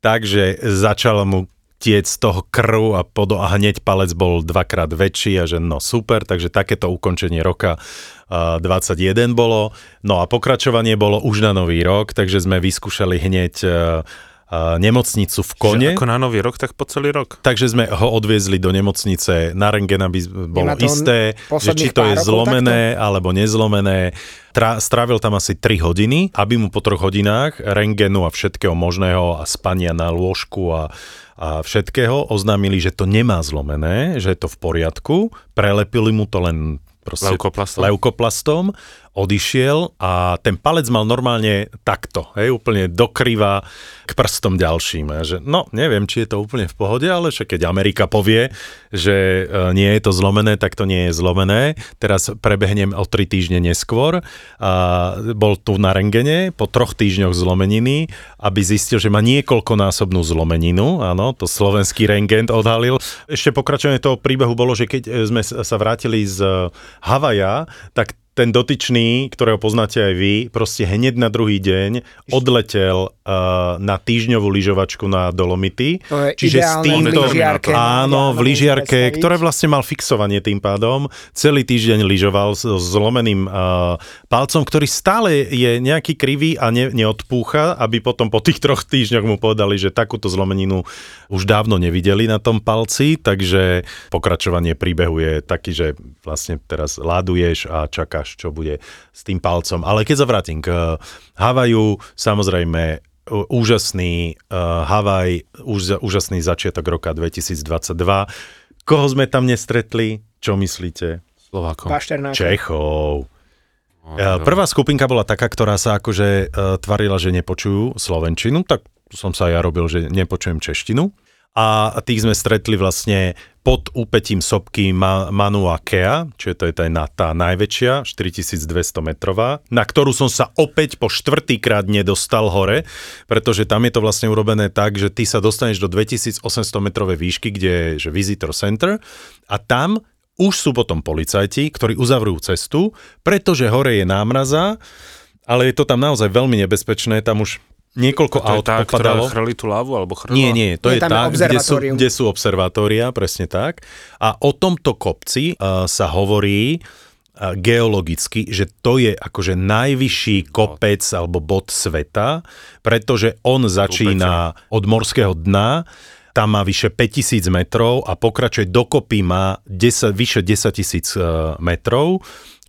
S4: takže začalo mu tiec z toho krv a, podo, a hneď palec bol dvakrát väčší a že no super, takže takéto ukončenie roka a 21 bolo. No a pokračovanie bolo už na nový rok, takže sme vyskúšali hneď nemocnicu v Kone.
S3: Že ako na nový rok, tak po celý rok.
S4: Takže sme ho odviezli do nemocnice na rengen, aby bolo isté, že či to je zlomené alebo nezlomené. Tra, strávil tam asi 3 hodiny, aby mu po troch hodinách rengenu a všetkého možného a spania na lôžku a, a všetkého oznámili, že to nemá zlomené, že je to v poriadku. Prelepili mu to len proste
S3: Leukoplastom.
S4: leukoplastom, odišiel a ten palec mal normálne takto, hej, úplne dokryva k prstom ďalším. A Že, no, neviem, či je to úplne v pohode, ale však keď Amerika povie, že e, nie je to zlomené, tak to nie je zlomené. Teraz prebehnem o tri týždne neskôr. A bol tu na rengene po troch týždňoch zlomeniny, aby zistil, že má niekoľkonásobnú zlomeninu. Áno, to slovenský rengen odhalil. Ešte pokračovanie toho príbehu bolo, že keď e, sme sa vrátili z e, Havaja, tak ten dotyčný, ktorého poznáte aj vy, proste hneď na druhý deň odletel uh, na týždňovú lyžovačku na Dolomity. Čiže s týmto,
S5: lyžiarke.
S4: áno, v lyžiarke, ktoré vlastne mal fixovanie tým pádom, celý týždeň lyžoval s zlomeným uh, palcom, ktorý stále je nejaký krivý a ne, neodpúcha, aby potom po tých troch týždňoch mu povedali, že takúto zlomeninu už dávno nevideli na tom palci, takže pokračovanie príbehu je taký, že vlastne teraz láduješ a čakáš, čo bude s tým palcom. Ale keď sa vrátim k uh, Havaju, samozrejme úžasný uh, Havaj, úž, úžasný začiatok roka 2022. Koho sme tam nestretli? Čo myslíte?
S3: Slovákom.
S5: Bašternáka.
S4: Čechov.
S3: No,
S4: Uh,
S3: dobre.
S4: Prvá skupinka bola taká, ktorá sa akože uh, tvarila, že nepočujú slovenčinu, tak som sa ja robil, že nepočujem češtinu. A tých sme stretli vlastne pod úpetím sopky Ma- Manua Kea, čiže to je tá, tá najväčšia, 4200 metrová, na ktorú som sa opäť po štvrtýkrát nedostal hore, pretože tam je to vlastne urobené tak, že ty sa dostaneš do 2800 metrovej výšky, kde je že Visitor Center a tam už sú potom policajti, ktorí uzavrujú cestu, pretože hore je námraza, ale je to tam naozaj veľmi nebezpečné, tam už niekoľko
S3: To je
S4: aut
S3: tá, ktorá
S4: popadalo.
S3: chrli tú lávu, alebo chrla?
S4: Nie, nie, to je
S5: tam je
S4: tá, kde sú, kde sú observatória, presne tak. A o tomto kopci uh, sa hovorí uh, geologicky, že to je akože najvyšší kopec alebo bod sveta, pretože on začína od morského dna, tam má vyše 5000 metrov a pokračuje dokopy má 10, vyše 10 tisíc uh, metrov.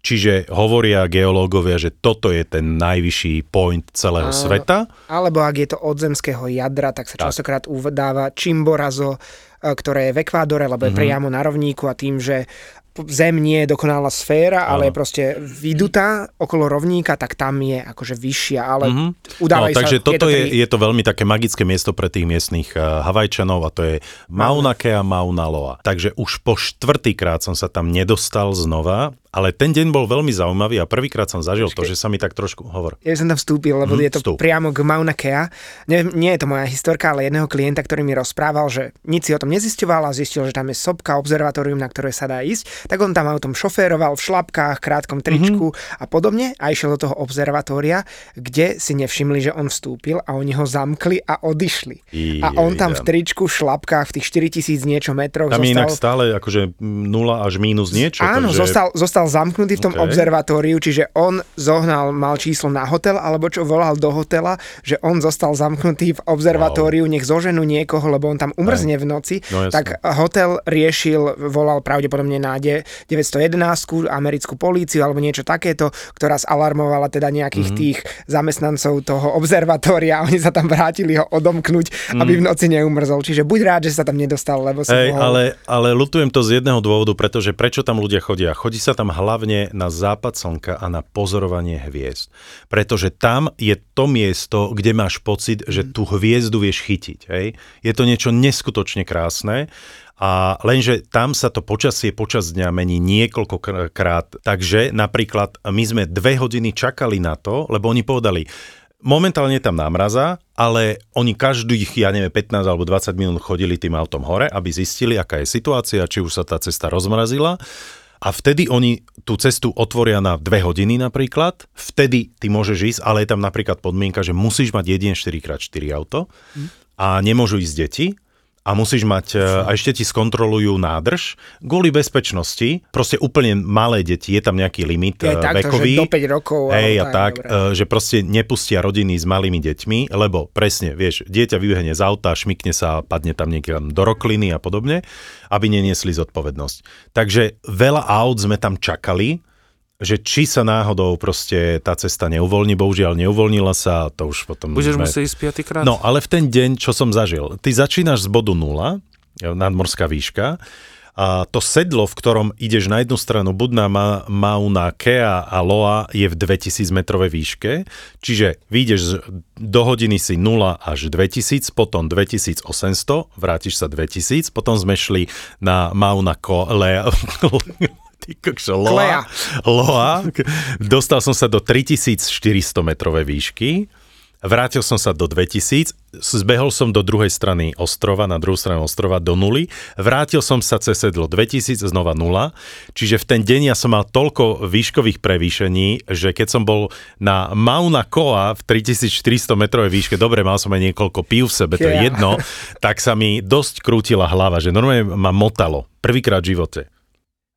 S4: Čiže hovoria geológovia, že toto je ten najvyšší point celého sveta.
S5: Alebo ak je to od zemského jadra, tak sa
S4: Tak.
S5: častokrát udáva Chimborazo, e, ktoré je v Ekvádore, lebo je
S4: Mhm.
S5: priamo na rovníku a tým, že Zem nie je dokonalá sféra, ale je proste vydutá okolo rovníka, tak tam je akože vyššia, ale mm-hmm.
S4: No,
S5: udávajú
S4: takže
S5: sa
S4: toto je,
S5: tri-
S4: je to veľmi také magické miesto pre tých miestnych uh, Havajčanov a to je Mauna Kea, Mauna Loa. Takže už po štvrtýkrát som sa tam nedostal znova, ale ten deň bol veľmi zaujímavý a prvýkrát som zažil to, že sa mi tak trošku hovor.
S5: Ja som tam vstúpil, lebo
S4: Mhm,
S5: je to
S4: vstúp.
S5: priamo k Mauna Kea. Nie, nie je to moja historka, ale jedného klienta, ktorý mi rozprával, že nič si o tom nezisťoval a zistil, že tam je sopka, observatórium, na ktoré sa dá ísť, tak on tam autom šoféroval v šlapkách, krátkom tričku
S4: Mhm.
S5: a podobne a išiel do toho observatória, kde si nevšimli, že on vstúpil a oni ho zamkli a odišli.
S4: I,
S5: a on tam v tričku, v šlapkách, v tých 4000 niečo metroch
S4: Tam je inak
S5: zostal...
S4: stále akože 0 až mínus niečo.
S5: Áno,
S4: takže...
S5: zostal, zostal zamknutý v tom
S4: OK.
S5: observatóriu, čiže on zohnal, mal číslo na hotel, alebo čo volal do hotela, že on zostal zamknutý v observatóriu, nech zoženú niekoho, lebo on tam umrzne v noci.
S4: No
S5: tak hotel riešil, volal pravdepodobne na de- 911 americkú políciu alebo niečo takéto, ktorá zalarmovala teda nejakých
S4: Mhm.
S5: tých zamestnancov toho observatória oni sa tam vrátili ho odomknúť, aby v noci neumrzol. Čiže buď rád, že sa tam nedostal, lebo
S4: Mhm. Hej,
S5: mohol...
S4: ale, ale lutujem to z jedného dôvodu, pretože prečo tam ľudia chodia? Chodí sa tam hlavne na západ slnka a na pozorovanie hviezd. Pretože tam je to miesto, kde máš pocit, že tú hviezdu vieš chytiť. Hej? Je to niečo neskutočne krásne. A lenže tam sa to počasie počas dňa mení niekoľkokrát. Takže napríklad my sme dve hodiny čakali na to, lebo oni povedali, Momentálne tam námraza, ale oni každých, ja neviem, 15 alebo 20 minút chodili tým autom hore, aby zistili, aká je situácia, či už sa tá cesta rozmrazila. A vtedy oni tú cestu otvoria na 2 hodiny napríklad, vtedy ty môžeš ísť, ale je tam napríklad podmienka, že musíš mať jedine 4x4 auto a nemôžu ísť deti. A musíš mať, e, a ešte ti skontrolujú nádrž kvôli bezpečnosti, proste úplne malé deti, je tam nejaký limit
S5: Je
S4: e,
S5: takto,
S4: vekový.
S5: že do 5 rokov.
S4: Hej, a tak,
S5: dobre.
S4: e, že proste nepustia rodiny s malými deťmi, lebo presne, vieš, dieťa vybehne z auta, šmikne sa a padne tam niekam do rokliny a podobne, aby neniesli zodpovednosť. Takže veľa aut sme tam čakali, že či sa náhodou proste tá cesta neuvoľní, bohužiaľ neuvoľnila sa, to už potom...
S3: Budeš
S4: sme...
S3: musieť ísť piatýkrát?
S4: No, ale v ten deň, čo som zažil, ty začínaš z bodu 0, nadmorská výška, a to sedlo, v ktorom ideš na jednu stranu, buď na Ma- Mauna Kea a Loa je v 2000 metrovej výške, čiže vyjdeš do hodiny si 0 až 2000, potom 2800, vrátiš sa 2000, potom sme šli na Mauna Ty kokšo. Loa. Loa. Dostal som sa do 3400 metrovej výšky. Vrátil som sa do 2000, zbehol som do druhej strany ostrova, na druhú stranu ostrova do nuly, vrátil som sa cez sedlo 2000, znova nula, čiže v ten deň ja som mal toľko výškových prevýšení, že keď som bol na Mauna Koa v 3400 metrovej výške, dobre, mal som aj niekoľko pív v sebe, to je jedno, tak sa mi dosť krútila hlava, že normálne ma motalo, prvýkrát v živote.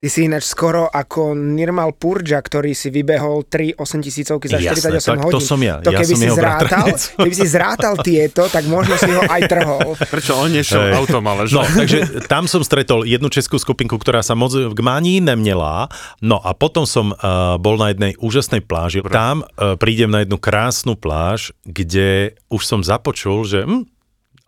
S5: Ty si ináč skoro ako Nirmal Purja, ktorý si vybehol 3 8 tisícovky za
S4: Jasné,
S5: 48
S4: tak to som ja.
S5: To
S4: Ja
S5: keby
S4: som
S5: si
S4: jeho
S5: zrátal, keby si zrátal tieto, tak možno si ho aj trhol.
S3: Prečo on nešiel
S4: Hej.
S3: autom, ale že?
S4: No, takže tam som stretol jednu českú skupinku, ktorá sa moc k Mání nemnela. No a potom som uh, bol na jednej úžasnej pláži. Tam uh, prídem na jednu krásnu pláž, kde už som započul, že hm,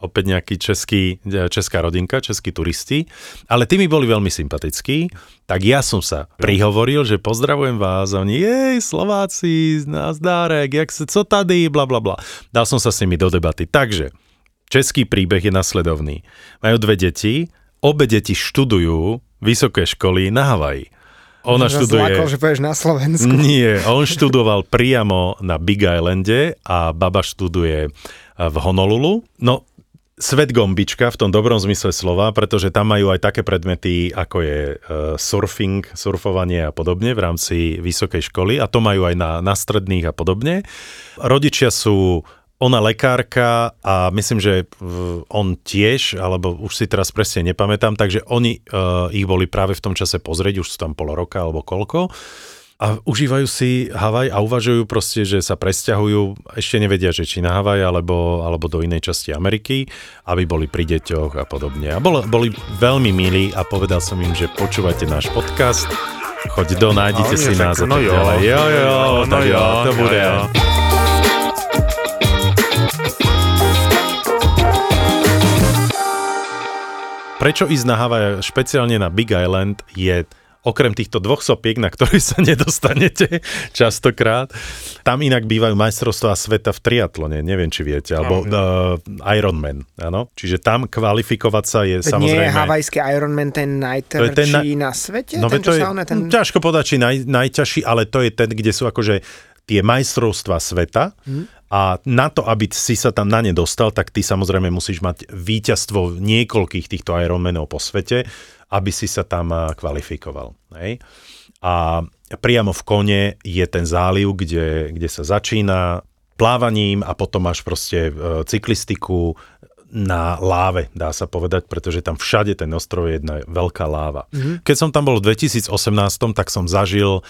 S4: opäť nejaký český, e, česká rodinka, českí turisti, ale tí mi boli veľmi sympatickí, tak ja som sa prihovoril, že pozdravujem vás a oni, jej, Slováci, nazdárek, jak sa, co tady, bla bla bla. Dal som sa s nimi do debaty. Takže, Český príbeh je nasledovný. Majú dve deti, obe deti študujú vysoké školy na Havaji. Ona
S5: Že
S4: študuje...
S5: zlákol, že poješ na Slovensku.
S4: Nie, on študoval priamo na Big Islande a baba študuje v Honolulu. No, svet gombička v tom dobrom zmysle slova, pretože tam majú aj také predmety, ako je uh, surfing, surfovanie a podobne v rámci vysokej školy a to majú aj na, na stredných a podobne. Rodičia sú ona lekárka a myslím, že v- on tiež, alebo už si teraz presne nepamätám, takže oni uh, ich boli práve v tom čase pozrieť, už sú tam pol roka alebo koľko. A užívajú si Havaj a uvažujú proste, že sa presťahujú, ešte nevedia, že či na Havaj alebo, alebo do inej časti Ameriky, aby boli pri deťoch a podobne. A bol, boli veľmi milí a povedal som im, že počúvajte náš podcast, choď do,
S3: oni
S4: si nás a
S3: no
S4: tak
S3: jo,
S4: ďalej. Jo, jo,
S3: no
S4: tak jo,
S3: jo,
S4: to
S3: jo,
S4: bude.
S3: jo.
S4: Prečo ísť na Havaj, špeciálne na Big Island, je okrem týchto dvoch sopiek, na ktorých sa nedostanete častokrát, tam inak bývajú majstrovstvá sveta v triatlone, neviem, či viete, alebo uh, Ironman, áno. Čiže tam kvalifikovať sa je
S5: Veď nie je
S4: samozrejme...
S5: havajský Ironman ten
S4: je ten
S5: najtvrdší
S4: na-
S5: na svete?
S4: No
S5: ten,
S4: to je,
S5: sa one, ten...
S4: hm, ťažko povedať, či naj, najťažší, ale to je ten, kde sú akože tie majstrovstva sveta
S5: Mhm.
S4: a na to, aby si sa tam na ne dostal, tak ty samozrejme musíš mať víťazstvo niekoľkých týchto Ironmanov po svete, aby si sa tam a, kvalifikoval. Hej? A priamo v kone je ten záliv, kde, kde sa začína plávaním a potom máš proste e, cyklistiku na láve, dá sa povedať, pretože tam všade ten ostrov je jedna veľká láva. Mm-hmm. Keď som tam bol v 2018, tak som zažil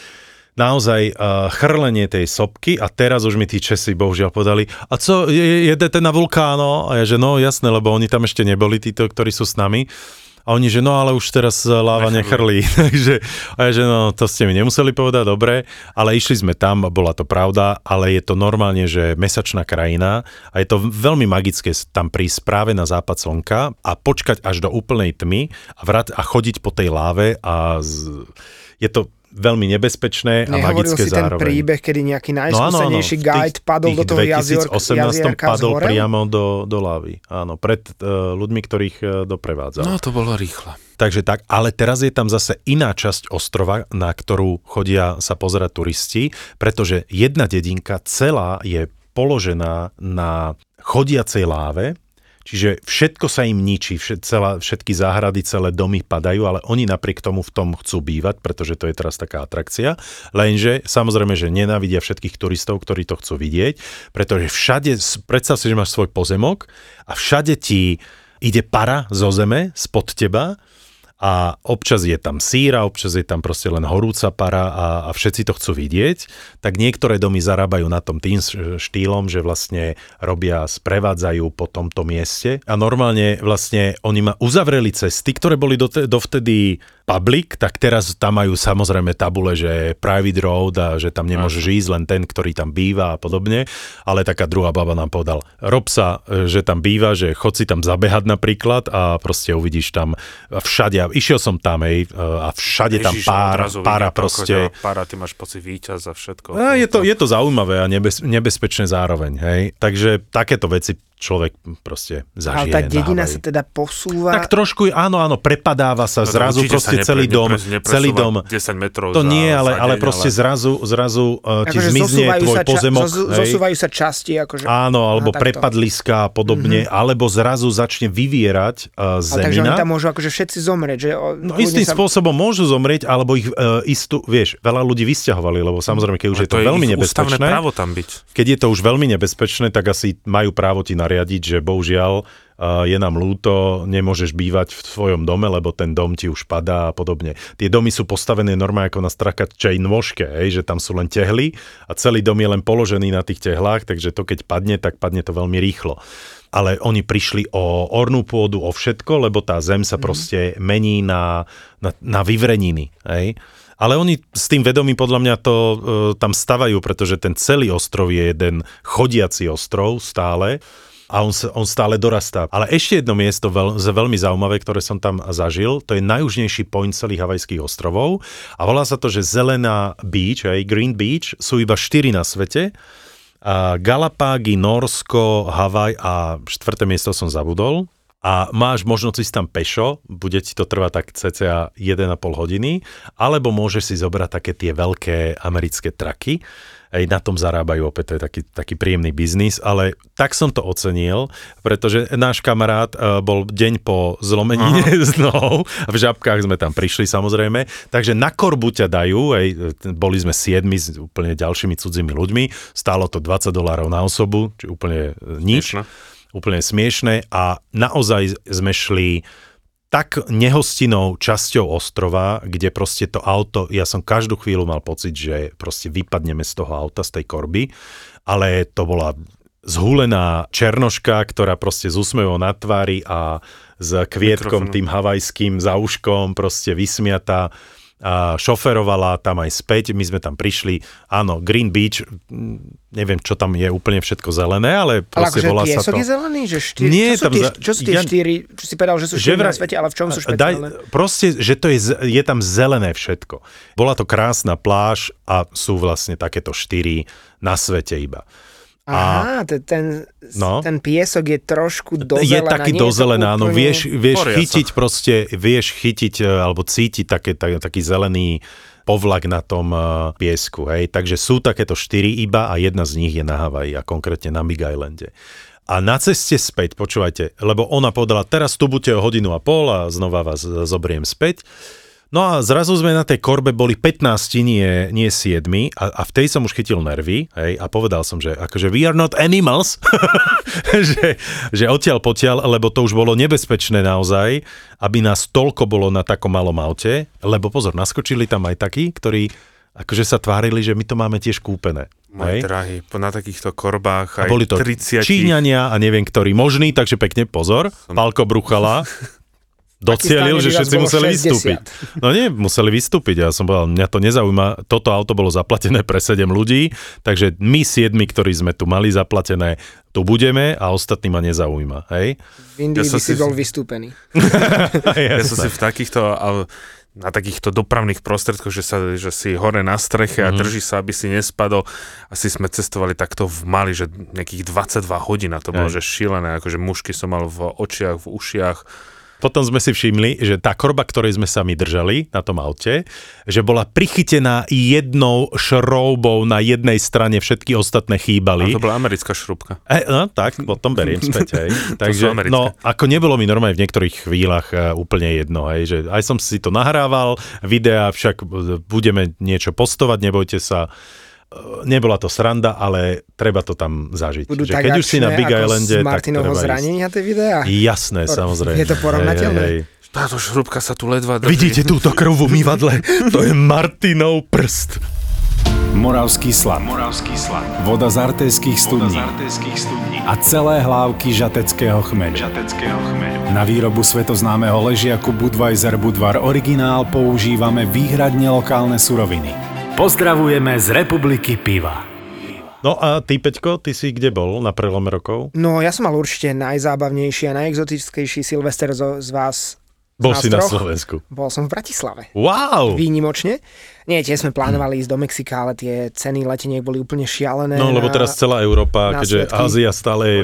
S4: naozaj uh, chrlenie tej sopky a teraz už mi tí Česi bohužiaľ podali, a co, je, jedete na vulkáno? A ja, že no jasné, lebo oni tam ešte neboli, títo, ktorí sú s nami. A oni, že no ale už teraz láva nechrlí. Takže, a ja, že no to ste mi nemuseli povedať, dobre, ale išli sme tam, bola to pravda, ale je to normálne, že mesačná krajina a je to veľmi magické tam prísť práve na západ slnka a počkať až do úplnej tmy a, vrát, a chodiť po tej láve a z, je to veľmi nebezpečné a
S5: Nehovoril
S4: magické
S5: si ten
S4: zároveň.
S5: príbeh, kedy nejaký
S4: No áno, áno,
S5: najskúsenejší
S4: v
S5: guide padol do toho jazior,
S4: 2018
S5: jazierka
S4: padol
S5: zhorel?
S4: priamo do, do lávy. Áno, pred uh, ľuďmi, ktorých uh, doprevádzal.
S3: No to bolo rýchle.
S4: Takže tak, ale teraz je tam zase iná časť ostrova, na ktorú chodia sa pozerať turisti, pretože jedna dedinka celá je položená na chodiacej láve, čiže všetko sa im ničí, všet, všetky záhrady, celé domy padajú, ale oni napriek tomu v tom chcú bývať, pretože to je teraz taká atrakcia. Lenže samozrejme, že nenávidia všetkých turistov, ktorí to chcú vidieť, pretože všade, predstav si, že máš svoj pozemok a všade ti ide para zo zeme spod teba a občas je tam síra, občas je tam proste len horúca para a, a všetci to chcú vidieť, tak niektoré domy zarábajú na tom tým štýlom, že vlastne robia, sprevádzajú po tomto mieste. A normálne vlastne oni ma uzavreli cesty, ktoré boli dovtedy public, tak teraz tam majú samozrejme tabule, že private road a že tam nemôžeš ísť len ten, ktorý tam býva a podobne, ale taká druhá baba nám povedal, rob sa, že tam býva, že chod si tam zabehať napríklad a proste uvidíš tam všade, išiel som tam ej, a všade tam pár, pára proste.
S3: Pára, ty máš pocit víťaz za všetko.
S4: A je, to, je to zaujímavé a nebez, nebezpečné zároveň, hej. Takže takéto veci človek proste zažije.
S5: Ale tá dedina sa teda posúva.
S4: Tak trošku, áno, áno, prepadáva sa no, zrazu proste nepre, celý dom. Celý dom.
S3: 10 metrov
S4: To
S3: za,
S4: nie, ale,
S3: za deň,
S4: ale proste ale... zrazu, zrazu uh, ti akože zmizne tvoj ča- pozemok. Zos,
S5: zosúvajú sa časti. Akože,
S4: áno, alebo aha, prepadliska a podobne, mm-hmm. alebo zrazu začne vyvierať uh, zemina. Ale takže
S5: oni tam môžu akože všetci zomrieť. Že,
S4: no istým sa... spôsobom môžu zomrieť, alebo ich uh, istú, vieš, veľa ľudí vysťahovali, lebo samozrejme, keď už je to, veľmi nebezpečné.
S3: právo tam byť.
S4: Keď je to už veľmi nebezpečné, tak asi majú právo ti nariadiť, že bohužiaľ bohužiaľ je nám ľúto, nemôžeš bývať v svojom dome, lebo ten dom ti už padá a podobne. Tie domy sú postavené normálne ako na strakačej nôžke, hej, že tam sú len tehly a celý dom je len položený na tých tehlách, takže to keď padne, tak padne to veľmi rýchlo ale oni prišli o ornú pôdu, o všetko, lebo tá zem sa mm. proste mení na, na, na vyvreniny. Hej? Ale oni s tým vedomím podľa mňa to e, tam stavajú, pretože ten celý ostrov je jeden chodiaci ostrov stále a on, on stále dorastá. Ale ešte jedno miesto veľ, veľmi zaujímavé, ktoré som tam zažil, to je najjužnejší point celých havajských ostrovov a volá sa to, že Zelená Beach, aj Green Beach, sú iba štyri na svete. A Galapágy, Norsko, Havaj a štvrté miesto som zabudol a máš možnosť ísť tam pešo, bude ti to trvať tak cca 1,5 hodiny, alebo môžeš si zobrať také tie veľké americké traky, aj na tom zarábajú opäť, to je taký, taký príjemný biznis, ale tak som to ocenil, pretože náš kamarát uh, bol deň po zlomenine z nohou, v žabkách sme tam prišli samozrejme, takže na korbu ťa dajú, aj, boli sme siedmi s úplne ďalšími cudzími ľuďmi, stálo to 20 dolárov na osobu, či úplne e, nič. Smiešne. Úplne smiešné a naozaj sme šli tak nehostinou časťou ostrova, kde proste to auto, ja som každú chvíľu mal pocit, že proste vypadneme z toho auta, z tej korby, ale to bola zhulená černoška, ktorá proste s úsmevom na tvári a s kvietkom Mikrofonu. tým havajským za uškom, proste vysmiatá a šoferovala tam aj späť, my sme tam prišli, áno, Green Beach, neviem, čo tam je úplne všetko zelené, ale proste
S5: ale akože
S4: volá sa to...
S5: je zelený? Že štyri, Nie, čo, sú tie, čo sú tie ja, štyri, čo si povedal, že sú štyri že na svete, ale v čom sú špeciálne?
S4: Daj, proste, že to je, je tam zelené všetko. Bola to krásna pláž a sú vlastne takéto štyri na svete iba.
S5: Aha, a, ten, no, ten piesok je trošku dozelená.
S4: Je taký dozelená, no vieš, vieš chytiť sa. proste, vieš chytiť e, alebo cítiť také, tak, taký zelený povlak na tom uh, piesku, hej. Takže sú takéto štyri iba a jedna z nich je na Havaji a konkrétne na Big Islande. A na ceste späť, počúvajte, lebo ona povedala, teraz tu buďte o hodinu a pol a znova vás zobriem späť. No a zrazu sme na tej korbe boli 15, nie, nie 7 a, a v tej som už chytil nervy hej, a povedal som, že akože we are not animals, že, že odtiaľ potiaľ, lebo to už bolo nebezpečné naozaj, aby nás toľko bolo na takom malom aute, lebo pozor, naskočili tam aj takí, ktorí akože sa tvárili, že my to máme tiež kúpené.
S3: Môj drahý, na takýchto korbách aj
S4: a boli to
S3: 30...
S4: Číňania a neviem ktorý možný, takže pekne pozor. Som... Pálko Bruchala docielil, že všetci museli 60. vystúpiť. No nie, museli vystúpiť. Ja som povedal, mňa to nezaujíma. Toto auto bolo zaplatené pre 7 ľudí, takže my siedmi, ktorí sme tu mali zaplatené, tu budeme a ostatní ma nezaujíma. Hej?
S5: V Indii ja by si bol vystúpený.
S3: ja som si v takýchto na takýchto dopravných prostriedkoch, že, sa, že si hore na streche mm. a mhm. drží sa, aby si nespadol. Asi sme cestovali takto v Mali, že nejakých 22 hodín a to bolo, Aj. že šílené, akože mušky som mal v očiach, v ušiach
S4: potom sme si všimli, že tá korba, ktorej sme sa my držali na tom aute, že bola prichytená jednou šroubou na jednej strane, všetky ostatné chýbali.
S3: A to bola americká šrubka.
S4: E, no tak, potom beriem späť. Hej. Takže, no, ako nebolo mi normálne v niektorých chvíľach uh, úplne jedno, hej, že aj som si to nahrával, videá však budeme niečo postovať, nebojte sa. Nebola to sranda, ale treba to tam zažiť.
S5: Budú
S4: že
S5: tak
S4: keď už si na Big Islande,
S5: z
S4: tak
S5: Martinovho zranenia tie videá?
S4: Jasné,
S5: Por-
S4: samozrejme.
S5: je to porovnateľné?
S4: Hej, hej.
S3: Táto šrubka sa tu ledva drží.
S4: Vidíte túto krv v umývadle? To je Martinov prst.
S2: Moravský slad. Moravský slad. Voda z artejských studní. studní. A celé hlávky žateckého chmeľu. žateckého chmeľu. Na výrobu svetoznámeho ležiaku Budweiser Budvar Originál používame výhradne lokálne suroviny. Pozdravujeme z Republiky Piva.
S4: No a ty, Peťko, ty si kde bol na prelome rokov?
S5: No, ja som mal určite najzábavnejší a najexotickejší Silvester zo, z vás. z
S4: Bol
S5: nás
S4: si na
S5: troch.
S4: Slovensku.
S5: Bol som v Bratislave.
S4: Wow!
S5: Výnimočne. Nie, tie sme plánovali ísť do Mexika, ale tie ceny leteniek boli úplne šialené.
S4: No lebo
S5: na-
S4: teraz celá Európa, keďže
S5: svetky.
S4: Ázia stále je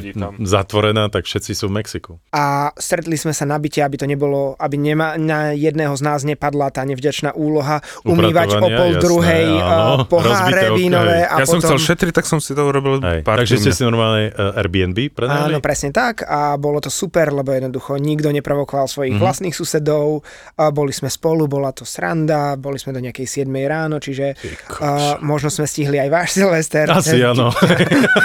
S4: zatvorená, tak všetci sú v Mexiku.
S5: A stretli sme sa na byte, aby to nebolo, aby nema, na jedného z nás nepadla tá nevďačná úloha umývať o pol
S4: jasné,
S5: druhej
S4: áno.
S5: uh, poháre vínové a
S3: Ja som
S5: potom...
S3: chcel šetriť, tak som si to urobil
S4: Hej.
S3: pár
S4: Takže ste si normálne uh, Airbnb prenajali?
S5: Áno, presne tak a bolo to super, lebo jednoducho nikto neprovokoval svojich mm-hmm. vlastných susedov, a boli sme spolu, bola to sranda, boli sme do nejakej 7 ráno, čiže uh, možno sme stihli aj váš Silvester.
S4: Asi áno.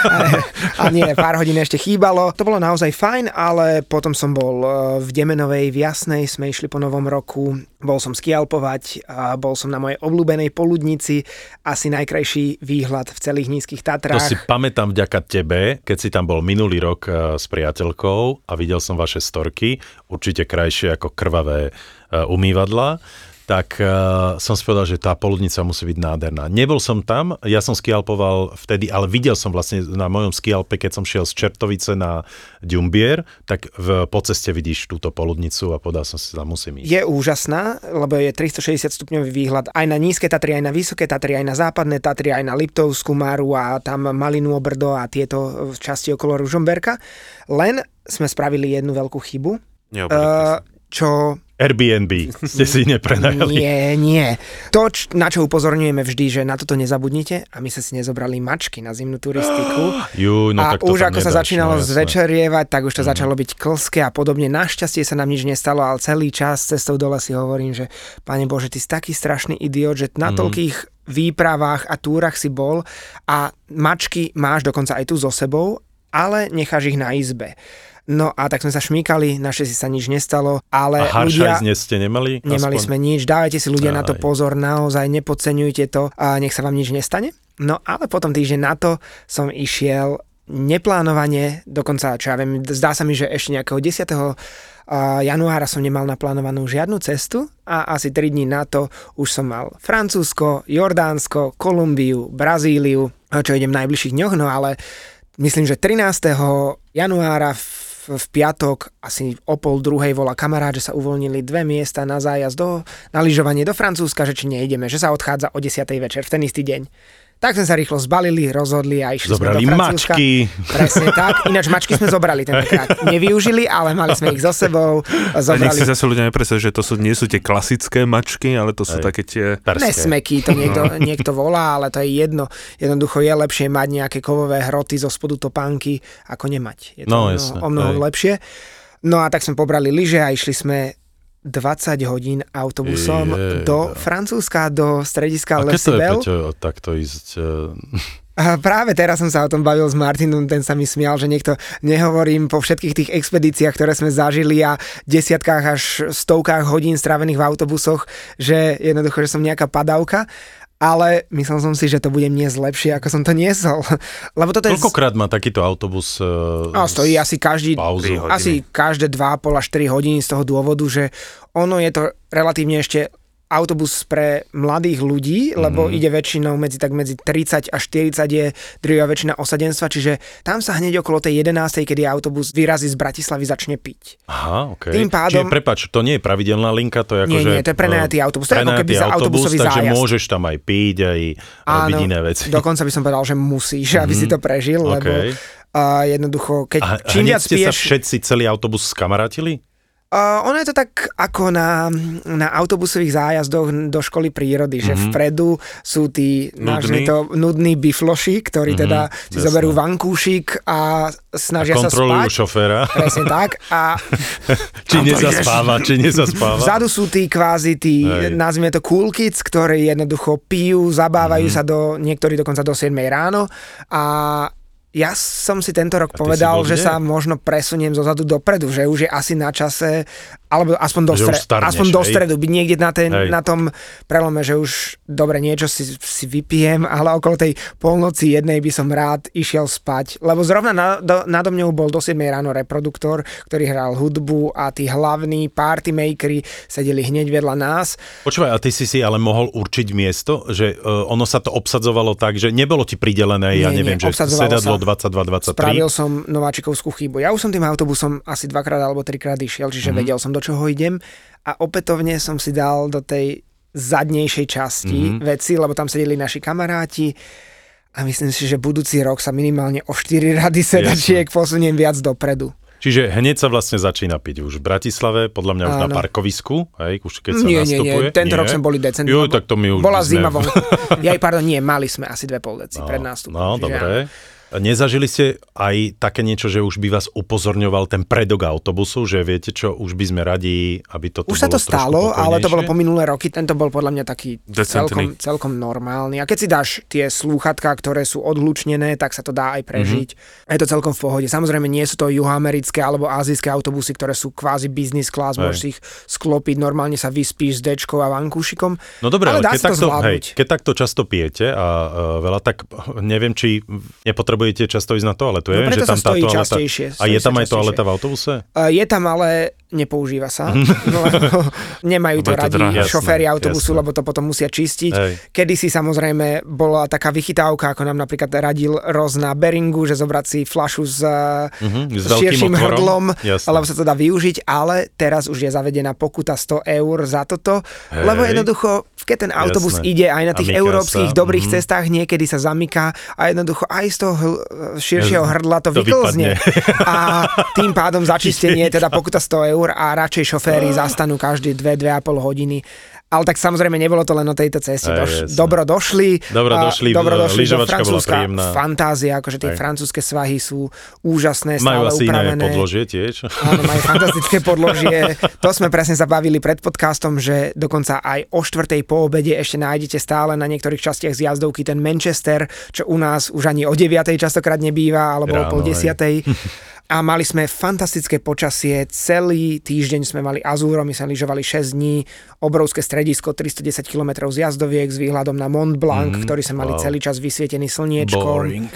S5: a nie, pár hodín ešte chýbalo. To bolo naozaj fajn, ale potom som bol eh, v Demenovej, v Jasnej, sme išli po novom roku, bol som skialpovať, a bol som na mojej obľúbenej poludnici, asi najkrajší výhľad v celých nízkych
S4: To
S5: Tatrách.
S4: si pamätám vďaka tebe, keď si tam bol minulý rok eh, s priateľkou a videl som vaše storky, určite krajšie ako krvavé eh, umývadla, tak uh, som si povedal, že tá poludnica musí byť nádherná. Nebol som tam, ja som skialpoval vtedy, ale videl som vlastne na mojom skialpe, keď som šiel z Čertovice na Ďumbier, tak v, po ceste vidíš túto poludnicu a povedal som si, tam musím ísť.
S5: je úžasná, lebo je 360 stupňový výhľad aj na nízke Tatry, aj na vysoké Tatry, aj na západné Tatry, aj na Liptovskú Maru a tam Malinu Obrdo a tieto eh, časti okolo Ružomberka. Len sme spravili jednu veľkú chybu, uh, čo
S4: Airbnb ste si neprenajali.
S5: Nie, nie. To, č- na čo upozorňujeme vždy, že na toto nezabudnite a my sme si nezobrali mačky na zimnú turistiku.
S4: Jú, no
S5: a
S4: tak
S5: už ako sa
S4: nedáš,
S5: začínalo
S4: no,
S5: zvečerievať, tak už to začalo byť klské a podobne. Našťastie sa nám nič nestalo, ale celý čas cestou dole si hovorím, že Pane Bože, ty si taký strašný idiot, že na toľkých výpravách a túrach si bol a mačky máš dokonca aj tu so sebou, ale necháš ich na izbe. No a tak sme sa šmýkali, naše si sa nič nestalo, ale
S4: A
S5: ľudia...
S4: dnes ste nemali?
S5: Nemali
S4: aspoň?
S5: sme nič, dávajte si ľudia na to
S4: Aj.
S5: pozor, naozaj nepodceňujte to a nech sa vám nič nestane. No ale potom týždeň na to som išiel neplánovane, dokonca, čo ja viem, zdá sa mi, že ešte nejakého 10. a, januára som nemal naplánovanú žiadnu cestu a asi 3 dní na to už som mal Francúzsko, Jordánsko, Kolumbiu, Brazíliu, čo idem v najbližších dňoch, no ale myslím, že 13. januára v, v piatok asi o pol druhej volá kamarát, že sa uvoľnili dve miesta na zájazd do, na lyžovanie do Francúzska, že či nejdeme, že sa odchádza o 10. večer v ten istý deň. Tak sme sa rýchlo zbalili, rozhodli a išli
S4: Zobrali
S5: sme do Francúzska.
S4: mačky.
S5: Presne tak. Ináč mačky sme zobrali tentokrát. Nevyužili, ale mali sme ich so sebou.
S3: A nech
S5: Zobrali
S3: si zase ľudia nepredstavujú, že to sú, nie sú tie klasické mačky, ale to sú
S4: Hej.
S3: také tie...
S4: Perské.
S5: Nesmeky, to niekto, niekto volá, ale to je jedno. Jednoducho je lepšie mať nejaké kovové hroty zo spodu topánky, ako nemať. Je to
S4: No,
S5: o mnoho, o mnoho lepšie. No a tak sme pobrali lyže a išli sme 20 hodín autobusom
S4: Je,
S5: do Francúzska, do strediska
S4: Aké to je. Peťo, takto ísť? eh,
S5: A práve teraz som sa o tom bavil s Martinom, ten sa mi smial, že niekto, nehovorím po všetkých tých expedíciách, ktoré sme zažili a desiatkách až stovkách hodín strávených v autobusoch, že jednoducho, že som nejaká padavka, ale myslel som si, že to bude niesť lepšie, ako som to niesol. Lebo toto je...
S4: Koľkokrát má takýto autobus uh,
S5: No, stojí asi každý, asi každé 2,5 až 4 hodiny z toho dôvodu, že ono je to relatívne ešte autobus pre mladých ľudí, lebo
S4: Mhm.
S5: ide väčšinou medzi, tak medzi 30 a 40 je drvivá väčšina osadenstva, čiže tam sa hneď okolo tej 11. kedy autobus vyrazí z Bratislavy, začne piť.
S4: Aha, ok.
S5: Tým pádom-
S4: Čiže prepač, to nie je pravidelná linka, to je ako,
S5: Nie,
S4: že...
S5: nie, to je prenajatý
S4: eh,
S5: autobus. To je ako keby za autobusový
S4: takže
S5: zájazd.
S4: môžeš tam aj piť, aj robiť iné veci.
S5: dokonca by som povedal, že musíš, aby si to prežil, lebo
S4: Mhm. Ok.
S5: a jednoducho, keď
S4: A
S5: čím viac
S4: ste sa
S5: piješ...
S4: všetci, celý autobus skamarátili?
S5: Uh, ono je to tak ako na, na autobusových zájazdoch do školy prírody, že mm-hmm. vpredu sú tí
S3: Nudní.
S5: to nudní bifloši, ktorí mm-hmm, teda si
S4: jasné.
S5: zoberú vankúšik a snažia sa
S4: Kontrolujú
S5: spať.
S4: šoféra,
S5: Presne tak. A
S4: či nezaspáva, či nezaspáva.
S5: vzadu sú tí kvázi tí,
S4: Hej.
S5: nazvime to cool kids, ktorí jednoducho pijú, zabávajú
S4: Mhm.
S5: sa do, niektorí dokonca do 7 ráno a ja som si tento rok povedal, že sa možno presuniem zo zadu dopredu, že už je asi na čase, alebo aspoň do, stre-
S4: starneš,
S5: aspoň do stredu, byť niekde na, ten,
S4: Hej.
S5: na tom prelome, že už dobre niečo si, si vypijem, ale okolo tej polnoci jednej by som rád išiel spať, lebo zrovna na, do, nado mňou bol do 7 ráno reproduktor, ktorý hral hudbu a tí hlavní party makery sedeli hneď vedľa nás.
S4: Počúvaj, a ty si si ale mohol určiť miesto, že uh, ono sa to obsadzovalo tak, že nebolo ti pridelené, ja
S5: Nie,
S4: neviem,
S5: nie,
S4: že sedadlo
S5: sa.
S4: 22-23.
S5: Spravil som nováčikovskú chybu. Ja už som tým autobusom asi dvakrát alebo trikrát išiel, čiže
S4: Mhm.
S5: mm-hmm. vedel som, do čoho idem a opätovne som si dal do tej zadnejšej časti
S4: Mhm.
S5: mm-hmm. veci, lebo tam sedeli naši kamaráti a myslím si, že budúci rok sa minimálne o 4 rady sedačiek posuniem viac dopredu.
S4: Čiže hneď sa vlastne začína piť už v Bratislave, podľa mňa už na
S5: Áno.
S4: parkovisku, hej, už keď sa
S5: Nie, nie,
S4: nastupuje.
S5: nie, tento rok sme boli decentní.
S4: Jo, tak to my už
S5: Bola
S4: sme...
S5: zima vonku. Ja, pardon, nie, mali sme asi dve pol deci pred nástupom.
S4: No, dobre.
S5: áno.
S4: Nezažili ste aj také niečo, že už by vás upozorňoval ten predok autobusu, že viete čo, už by sme radi, aby to
S5: Už sa to stalo, ale to bolo po minulé roky, tento bol podľa mňa taký
S3: Decentný.
S5: celkom, celkom normálny. A keď si dáš tie slúchatka, ktoré sú odhlučnené, tak sa to dá aj prežiť.
S4: Mhm.
S5: Mm-hmm. Je to celkom v pohode. Samozrejme nie sú to juhoamerické alebo azijské autobusy, ktoré sú kvázi business class,
S4: Hej.
S5: môžeš ich sklopiť, normálne sa vyspíš s dečkou a vankúšikom.
S4: No dobre,
S5: ale
S4: ale,
S5: dá
S4: keď,
S5: sa to
S4: takto, hej, keď takto často pijete a uh, veľa, tak neviem, či nepotrebujete často ísť na toaletu. Ja
S5: No
S4: viem,
S5: preto
S4: že tam
S5: sa stojí
S4: toaleta...
S5: častejšie,
S4: A je tam aj toaleta v autobuse?
S5: Uh, Je tam, ale nepoužíva sa. no, lebo nemajú to radi
S3: drahé.
S4: Jasné,
S5: autobusu,
S4: jasné.
S5: lebo to potom musia čistiť.
S4: Hej.
S5: Kedy si samozrejme bola taká vychytávka, ako nám napríklad radil Roz na Beringu, že zobrať si flašu s,
S4: Mhm, s
S5: s širším
S4: otvorom.
S5: hrdlom,
S4: Jasné.
S5: lebo sa to dá využiť, ale teraz už je zavedená pokuta 100 eur za toto,
S4: Hej.
S5: lebo jednoducho, keď ten autobus
S4: Jasné.
S5: ide aj na tých európskych
S4: sa.
S5: dobrých
S4: Mhm.
S5: cestách, niekedy sa zamyká a jednoducho aj z toho hl- širšieho hrdla to,
S4: To
S5: vyklzne. A tým pádom začistenie teda pokuta 100 eur a radšej šoféry zastanú každé 2-2,5 hodiny. Ale tak samozrejme nebolo to len o tejto ceste.
S4: Aj,
S5: Doš, dobro došli.
S4: Dobro
S5: a
S4: došli,
S5: dobro
S4: e,
S5: došli do
S4: bola
S5: Francúzska. Fantázia, akože tie
S4: Aj.
S5: francúzske svahy sú úžasné,
S4: Majú
S5: stále
S4: asi iné
S5: upravené.
S4: podložie tiež.
S5: Áno, majú fantastické podložie. To sme presne sa bavili pred podcastom, že dokonca aj o štvrtej po obede ešte nájdete stále na niektorých častiach z jazdovky ten Manchester, čo u nás už ani o 9. častokrát nebýva, alebo o
S4: Ráno,
S5: pol
S4: hej.
S5: desiatej. A mali sme fantastické počasie, celý týždeň sme mali Azúro, my sme lyžovali 6 dní, obrovské stredisko, 310 km z jazdoviek s výhľadom na Mont Blanc, mm, ktorý sme mali
S4: wow.
S5: celý čas vysvietený slniečkom.
S4: Boring.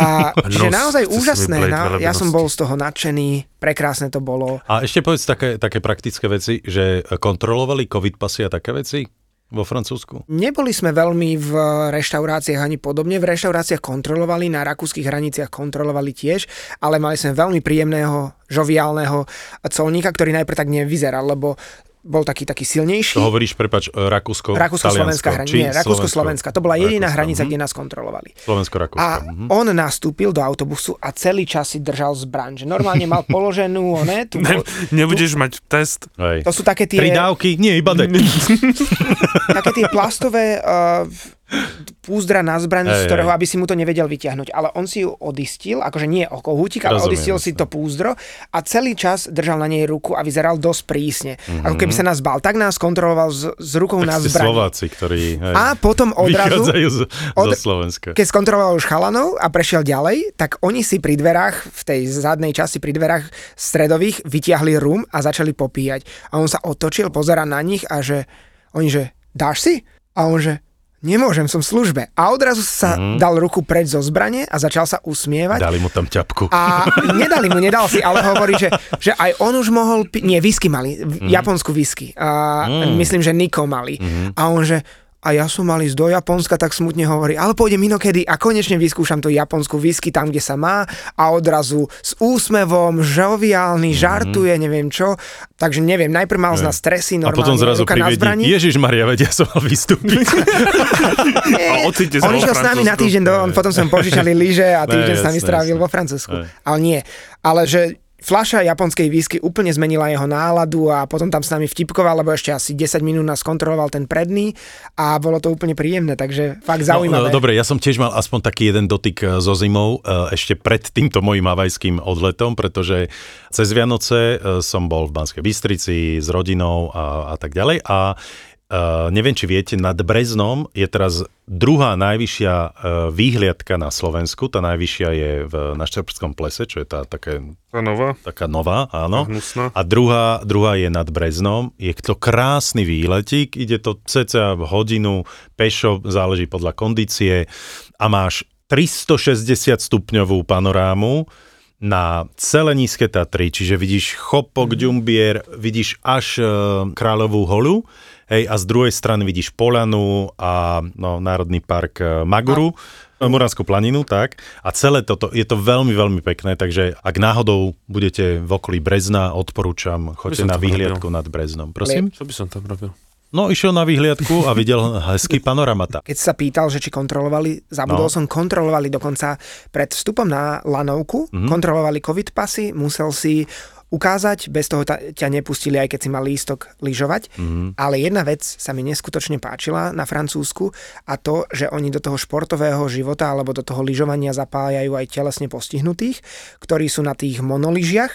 S5: A čiže
S3: No,
S5: naozaj úžasné, na, ja som bol z toho nadšený, prekrásne to bolo.
S4: A ešte povedz také, také praktické veci, že kontrolovali covid pasy a také veci vo Francúzsku?
S5: Neboli sme veľmi v reštauráciách ani podobne. V reštauráciách kontrolovali, na rakúskych hraniciach kontrolovali tiež, ale mali sme veľmi príjemného, žoviálneho colníka, ktorý najprv tak nevyzeral, lebo bol taký taký silnejší.
S4: To hovoríš, prepač, e, Rakúsko,
S5: Rakúsko-slovenská hranica. Nie, Rakúsko-slovenská. To bola jediná
S4: Rakúsko,
S5: hranica,
S4: mhm.
S5: kde nás kontrolovali.
S4: Slovensko-Rakúsko.
S5: A
S4: mhm.
S5: on nastúpil do autobusu a celý čas si držal zbraň. Že normálne mal položenú, one, tu,
S3: Ne, nebudeš mať test?
S4: Hej.
S5: to sú také tie...
S4: Tri dávky? Nie, iba dek.
S5: také tie plastové uh, púzdra na zbraň, z ktorého, aby si mu to nevedel vyťahnuť. Ale on si ju odistil, akože nie o kohútik, ale
S4: Rozumiem,
S5: odistil si to púzdro a celý čas držal na nej ruku a vyzeral dosť prísne.
S4: Mhm.
S5: Ako keby sa nás bal. Tak nás kontroloval s, s rukou na
S4: Tak ste
S5: zbraň.
S4: Slováci, ktorí hej,
S5: A potom odrazu,
S4: z,
S5: od-
S4: zo Slovenska.
S5: keď skontroloval už chalanov a prešiel ďalej, tak oni si pri dverách, v tej zadnej časti pri dverách stredových, vytiahli rum a začali popíjať. A on sa otočil, pozera na nich a že, oni že, dáš si? A on že, nemôžem, som v službe. A odrazu sa mm. dal ruku preč zo zbrane a začal sa usmievať.
S4: Dali mu tam ťapku.
S5: A nedali mu, nedal si, ale hovorí, že, že aj on už mohol piť, nie, whisky mali, mm. japonskú whisky. A
S4: Mm.
S5: myslím, že Niko mali.
S4: Mhm.
S5: A on, že a ja som mal ísť do Japonska, tak smutne hovorí, ale pôjdem inokedy a konečne vyskúšam tú japonskú whisky tam, kde sa má a odrazu s úsmevom, žoviálny,
S4: Mhm.
S5: žartuje, neviem čo. Takže neviem, najprv mal z nás stresy,
S4: A
S5: normálne
S4: potom zrazu privedí. Ježiš Maria, veď ja som mal vystúpiť.
S3: A ocite sa
S5: on išiel s nami na týždeň, do, on, potom sme požičali lyže a týždeň
S4: Ne,
S5: s nami strávil vo Francúzsku. Ale nie. Ale že fľaša japonskej whisky úplne zmenila jeho náladu a potom tam s nami vtipkoval, lebo ešte asi 10 minút nás kontroloval ten predný a bolo to úplne príjemné, takže fakt zaujímavé.
S4: No, no, dobre, ja som tiež mal aspoň taký jeden dotyk e, so zimou e, ešte pred týmto mojim havajským odletom, pretože cez Vianoce e, som bol v Banskej Bystrici s rodinou a, a tak ďalej a Uh, neviem, či viete, nad Breznom je teraz druhá najvyššia uh, výhliadka na Slovensku. Tá najvyššia je v, na Štrpskom plese, čo je tá také,
S3: Tá nová?
S4: taká nová, áno.
S3: Hnusná.
S4: A druhá, druhá je nad Breznom. Je to krásny výletík, ide to cca v hodinu, pešo, záleží podľa kondície a máš 360 stupňovú panorámu na celé nízke Tatry, čiže vidíš Chopok, Ďumbier, vidíš až e, Kráľovú holu, hej, a z druhej strany vidíš Polanu a no, Národný park e, Maguru, a... Muranskú planinu, tak. A celé toto, je to veľmi, veľmi pekné, takže ak náhodou budete v okolí Brezna, odporúčam, choďte na
S3: tam
S4: výhliadku nad Breznom. Prosím?
S3: Čo by som tam robil?
S4: No, išiel na výhliadku a videl hezký panoramata.
S5: Keď sa pýtal, že či kontrolovali, zabudol
S4: No.
S5: som, kontrolovali dokonca pred vstupom na lanovku,
S4: Mhm.
S5: mm-hmm. kontrolovali covid pasy, musel si ukázať, bez toho ta- ťa nepustili, aj keď si mal lístok lyžovať.
S4: Mhm.
S5: Mm-hmm. Ale jedna vec sa mi neskutočne páčila na Francúzsku a to, že oni do toho športového života alebo do toho lyžovania zapájajú aj telesne postihnutých, ktorí sú na tých monoližiach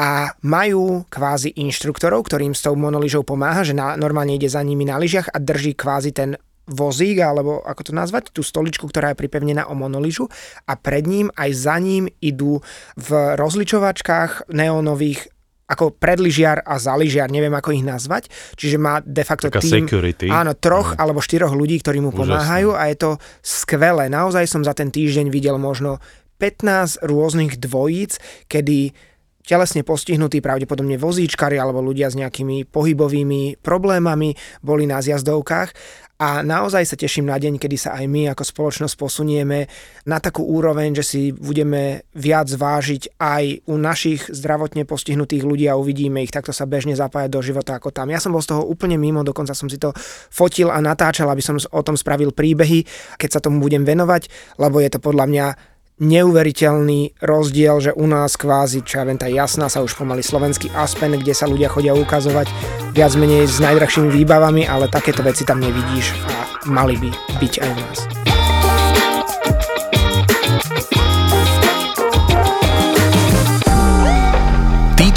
S5: a majú kvázi inštruktorov, ktorým s tou monoližou pomáha, že na, normálne ide za nimi na lyžiach a drží kvázi ten vozík, alebo ako to nazvať, tú stoličku, ktorá je pripevnená o monoližu a pred ním aj za ním idú v rozličovačkách neónových ako predlyžiar a zaližiar, neviem ako ich nazvať, čiže má de facto
S4: Taká
S5: tým,
S4: security.
S5: áno, troch alebo štyroch ľudí, ktorí mu
S4: Úžasné.
S5: pomáhajú a je to skvelé. Naozaj som za ten týždeň videl možno 15 rôznych dvojíc, kedy telesne postihnutí, pravdepodobne vozíčkari alebo ľudia s nejakými pohybovými problémami boli na zjazdovkách a naozaj sa teším na deň, kedy sa aj my ako spoločnosť posunieme na takú úroveň, že si budeme viac vážiť aj u našich zdravotne postihnutých ľudí a uvidíme ich takto sa bežne zapájať do života ako tam. Ja som bol z toho úplne mimo, dokonca som si to fotil a natáčal, aby som o tom spravil príbehy, keď sa tomu budem venovať, lebo je to podľa mňa neuveriteľný rozdiel, že u nás kvázi, čo ja viem, tá jasná sa už pomaly slovenský Aspen, kde sa ľudia chodia ukazovať viac menej s najdrahšími výbavami, ale takéto veci tam nevidíš a mali by byť aj u nás.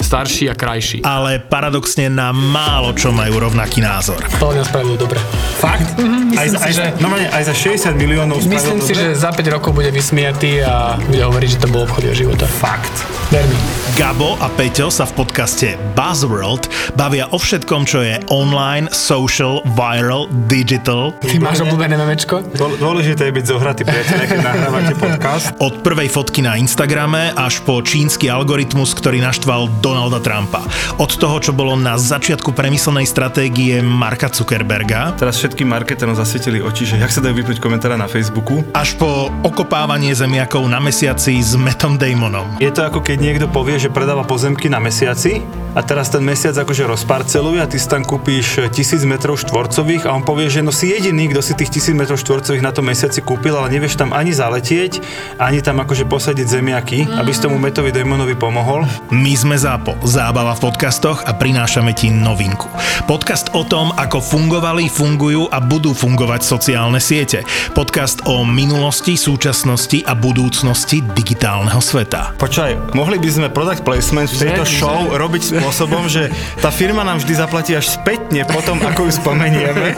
S7: starší a krajší.
S6: ale paradoxne na málo čo majú rovnaký názor.
S7: To mňa spravilo dobre.
S8: Fakt?
S7: Myslím
S8: aj, za,
S7: si,
S8: aj,
S7: že-
S8: normálne, aj za 60 miliónov
S7: Myslím si,
S8: dobre?
S7: že za 5 rokov bude vysmiatý a bude hovoriť, že to bol obchod jeho života.
S8: Fakt.
S7: Ver mi.
S6: Gabo a Peťo sa v podcaste Buzzworld bavia o všetkom, čo je online, social, viral, digital.
S7: Ty máš obľúbené memečko?
S8: Dô- Dôležité je byť zohratý, priateľe, keď nahrávate podcast.
S6: Od prvej fotky na Instagrame až po čínsky algoritmus, ktorý naštval Donalda Trumpa. Od toho, čo bolo na začiatku premyslenej stratégie Marka Zuckerberga,
S8: Teraz všetkým marketerom zasvietili oči, že jak sa dajú vypnúť komentáre na Facebooku.
S6: až po okopávanie zemiakov na mesiaci s Metom Damonom.
S8: Je to ako keď niekto povie, že predáva pozemky na mesiaci a teraz ten mesiac akože rozparceluje a ty si tam kúpíš tisíc metrov štvorcových a on povie, že no si jediný, kto si tých tisíc metrov štvorcových na tom mesiaci kúpil, ale nevieš tam ani zaletieť, ani tam akože posadiť zemiaky, aby si tomu Metovi Damonovi pomohol.
S6: My sme ZAPO, zábava v podcastoch a prinášame ti novinku. Podcast o tom, ako fungovali, fungujú a budú fungovať sociálne siete. Podcast o minulosti, súčasnosti a budúcnosti digitálneho sveta.
S8: Počkaj, mohli by sme product placement v tejto
S7: Že-
S8: show robiť spôsobom, že tá firma nám vždy zaplatí až spätne potom, ako ju spomenieme.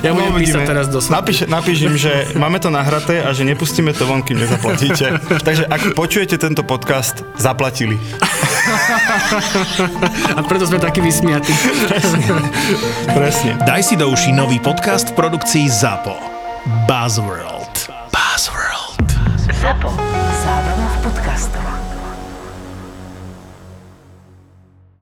S7: Ja budem
S8: No,
S7: písať
S8: uvidíme.
S7: teraz do.
S8: Napíš, napíš im, že máme to nahraté a že nepustíme to von, kým nezaplatíte. Takže ak počujete tento podcast, zaplatili.
S7: A preto sme takí vysmiatí.
S8: Presne.
S6: Daj si do uší nový podcast v produkcii ZAPO. Buzzworld. Buzzworld.
S1: Zapo. Zábrná v podcastovách.